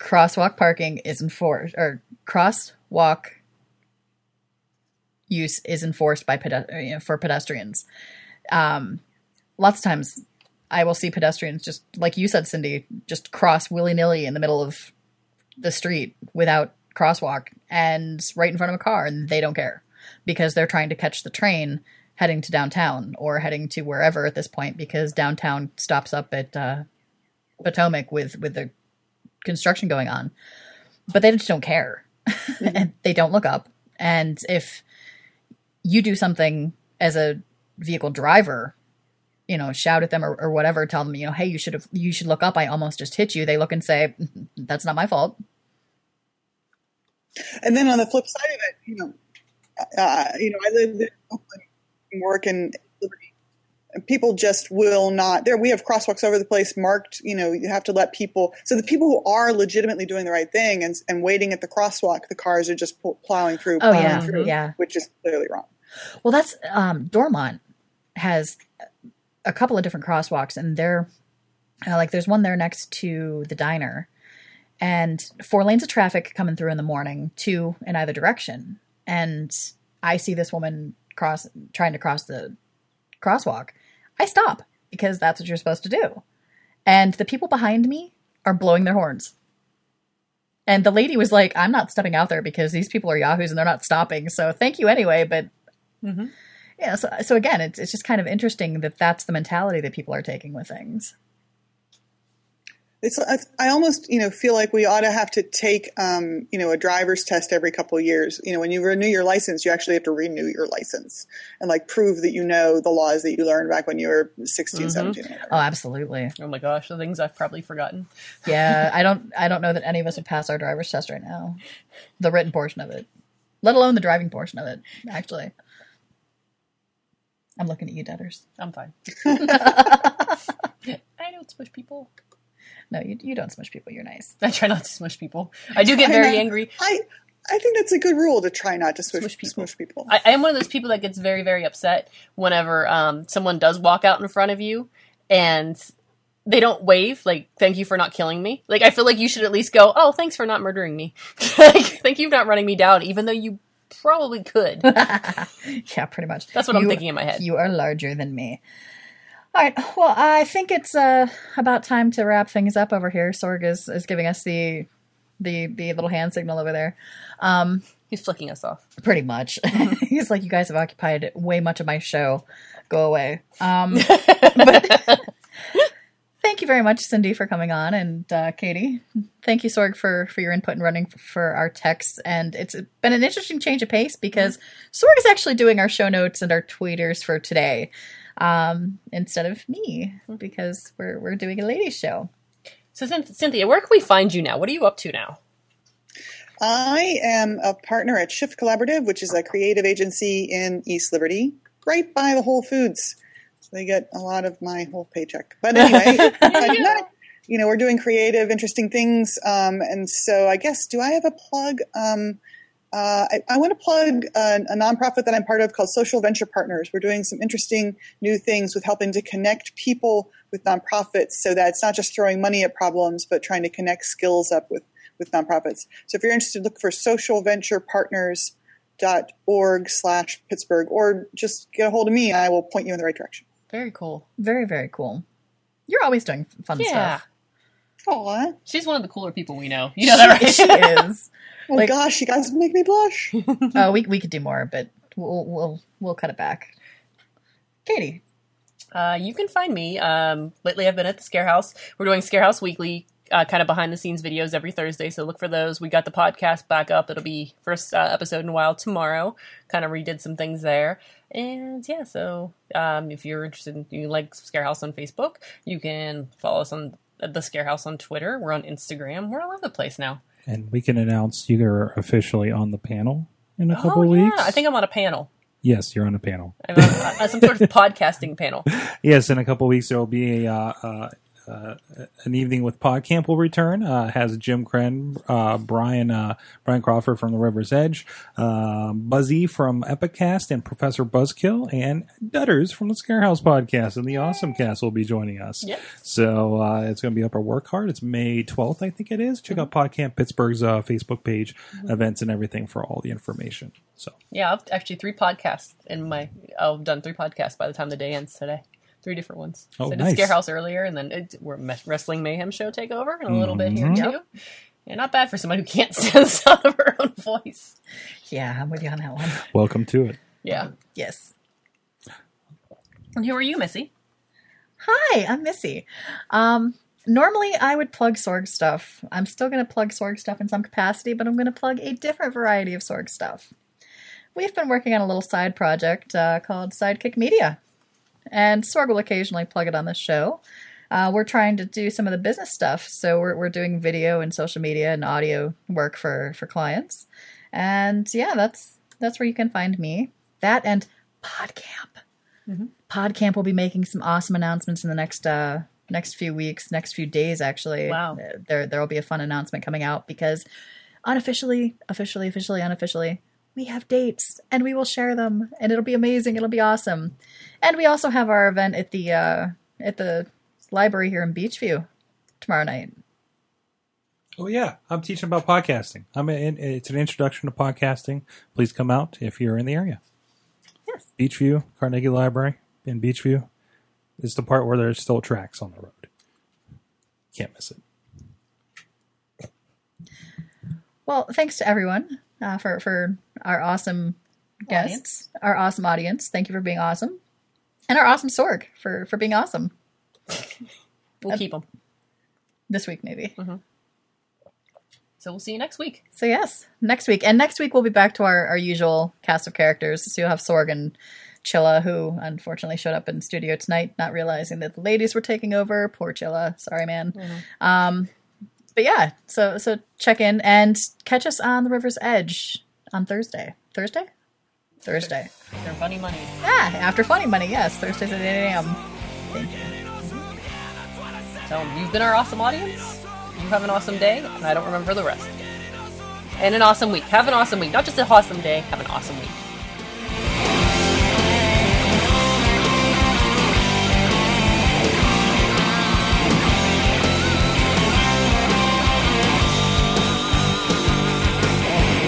"Crosswalk parking is enforced," or "Crosswalk use is enforced by for pedestrians." Um, lots of times I will see pedestrians just like you said, Cindy, just cross willy nilly in the middle of the street without crosswalk and right in front of a car, and they don't care because they're trying to catch the train heading to downtown or heading to wherever at this point because downtown stops up at uh, Potomac with with the construction going on, but they just don't care and they don't look up. And if you do something as a vehicle driver you know, shout at them or, or whatever, tell them, you know, hey, you should have, you should look up. I almost just hit you. They look and say, that's not my fault. And then on the flip side of it, you know, uh, you know, I live in Oakland, work in Liberty, and people just will not. There, we have crosswalks over the place marked. You know, you have to let people. So the people who are legitimately doing the right thing and and waiting at the crosswalk, the cars are just pl- plowing through. Oh, plowing yeah. through, Yeah. which is clearly wrong. Well, that's, um, Dormont has a couple of different crosswalks and they're uh, like, there's one there next to the diner and four lanes of traffic coming through in the morning, two in either direction. And I see this woman cross, trying to cross the crosswalk. I stop because that's what you're supposed to do. And the people behind me are blowing their horns. And the lady was like, I'm not stepping out there because these people are yahoos and they're not stopping. So thank you anyway. But mm-hmm. yeah, so, so again, it's, it's just kind of interesting that that's the mentality that people are taking with things. It's I, I almost you know feel like we ought to have to take um, you know a driver's test every couple of years. You know, when you renew your license, you actually have to renew your license and like prove that you know the laws that you learned back when you were 16, 17. Oh, absolutely. Oh my gosh, the things I've probably forgotten. Yeah, I don't. I don't know that any of us would pass our driver's test right now. The written portion of it, let alone the driving portion of it. Actually, I'm looking at you, debtors. I'm fine. I don't push people. No, you you don't smush people. You're nice. I try not to smush people. I do get very not- angry. I I think that's a good rule to try not to smush, Smush people. smush people. I, I am one of those people that gets very, very upset whenever um, someone does walk out in front of you and they don't wave, like, thank you for not killing me. Like, I feel like you should at least go, oh, thanks for not murdering me. like, thank you for not running me down, even though you probably could. Yeah, pretty much. That's what I'm thinking in my head. You are larger than me. All right. Well, I think it's uh, about time to wrap things up over here. Sorg is, is giving us the the the little hand signal over there. Um, He's flicking us off. pretty much. He's like, you guys have occupied way much of my show. Go away. Um, but thank you very much, Cindy, for coming on, and uh, Katie. Thank you, Sorg, for for your input and running f- for our texts. And it's been an interesting change of pace because Sorg is actually doing our show notes and our tweeters for today um, instead of me because we're we're doing a ladies show. So, Cynthia, where can we find you now? What are you up to now? I am a partner at Shift Collaborative, which is a creative agency in East Liberty, right by the Whole Foods. So they get a lot of my whole paycheck. But anyway, aside from that, you know, we're doing creative, interesting things. Um, and so I guess, do I have a plug? Um, uh, I, I want to plug a, a nonprofit that I'm part of called Social Venture Partners. We're doing some interesting new things with helping to connect people with nonprofits so that it's not just throwing money at problems, but trying to connect skills up with, with nonprofits. So if you're interested, look for socialventurepartners.org slash Pittsburgh or just get a hold of me and I will point you in the right direction. Very cool. Very very cool. You're always doing fun Yeah. stuff. Aw. She's one of the cooler people we know. You know that, right? she is. Oh Like- gosh, you guys make me blush. Oh, we we could do more, but we'll we'll we'll cut it back. Katie, Uh, you can find me. Um, lately, I've been at the Scare House. We're doing Scare House Weekly, uh, kind of behind the scenes videos every Thursday. So look for those. We got the podcast back up. It'll be first uh, episode in a while tomorrow. Kind of redid some things there. And yeah, so um, if you're interested in you like Scare House on Facebook, you can follow us on the Scarehouse on Twitter. We're on Instagram. We're all over the place now. And we can announce you're officially on the panel in a couple oh weeks. yeah, I think I'm on a panel. yes, you're on a panel. I'm on some sort of podcasting panel. Yes, in a couple weeks there will be a uh, uh, uh, an evening with PodCamp will return. Uh, has Jim Krenn, uh, Brian uh, Brian Crawford from the River's Edge, uh, Buzzy from Epicast, and Professor Buzzkill, and Dutters from the Scarehouse podcast and the Awesome Cast will be joining us. Yep. So uh, it's going to be up our work hard. It's May 12th, I think it is. Check out PodCamp Pittsburgh's uh, Facebook page, events and everything for all the information. So Yeah, I've actually three podcasts in my. I've done three podcasts by the time the day ends today. Three different ones. Oh, so I did nice. Scare House earlier, and then it, we're Wrestling Mayhem show Takeover, and a little bit here Mhm. too. Yeah, not bad for someone who can't stand the sound of her own voice. yeah, I'm with you on that one. welcome to it. Yeah. Yes. And who are you, Missy? Hi, I'm Missy. Um, normally I would plug Sorg stuff. I'm still going to plug Sorg stuff in some capacity, but I'm going to plug a different variety of Sorg stuff. We've been working on a little side project uh, called Sidekick Media, and Sorg will occasionally plug it on the show. Uh, we're trying to do some of the business stuff, so we're, we're doing video and social media and audio work for for clients, and yeah, that's that's where you can find me. That and PodCamp. PodCamp will be making some awesome announcements in the next uh, next few weeks, next few days. Actually, Wow. There there will be a fun announcement coming out because unofficially, officially, officially, unofficially, we have dates and we will share them, and it'll be amazing. It'll be awesome. And we also have our event at the uh, at the library here in Beechview tomorrow night. Oh yeah, I'm teaching about podcasting. I'm in, it's an introduction to podcasting. Please come out if you're in the area. Yes. Beechview, Carnegie Library in Beechview is the part where there's still tracks on the road. Can't miss it. Well, thanks to everyone uh, for for our awesome guests, our awesome audience. Thank you for being awesome, and our awesome Sorg for for being awesome. We'll keep them. this week maybe. So we'll see you next week. So yes, next week, and next week we'll be back to our, our usual cast of characters. So you'll have Sorg and Chilla, who unfortunately showed up in studio tonight, not realizing that the ladies were taking over. Poor Chilla, sorry man. Um, but yeah, so so check in and catch us on the River's Edge on Thursday. Thursday, Thursday. They're funny money. Ah, after Funny Money, yes, Thursdays at eight a.m. Thank you. So you've been our awesome audience. You have an awesome day, and I don't remember the rest. And an awesome week. Have an awesome week. Not just an awesome day, have an awesome week.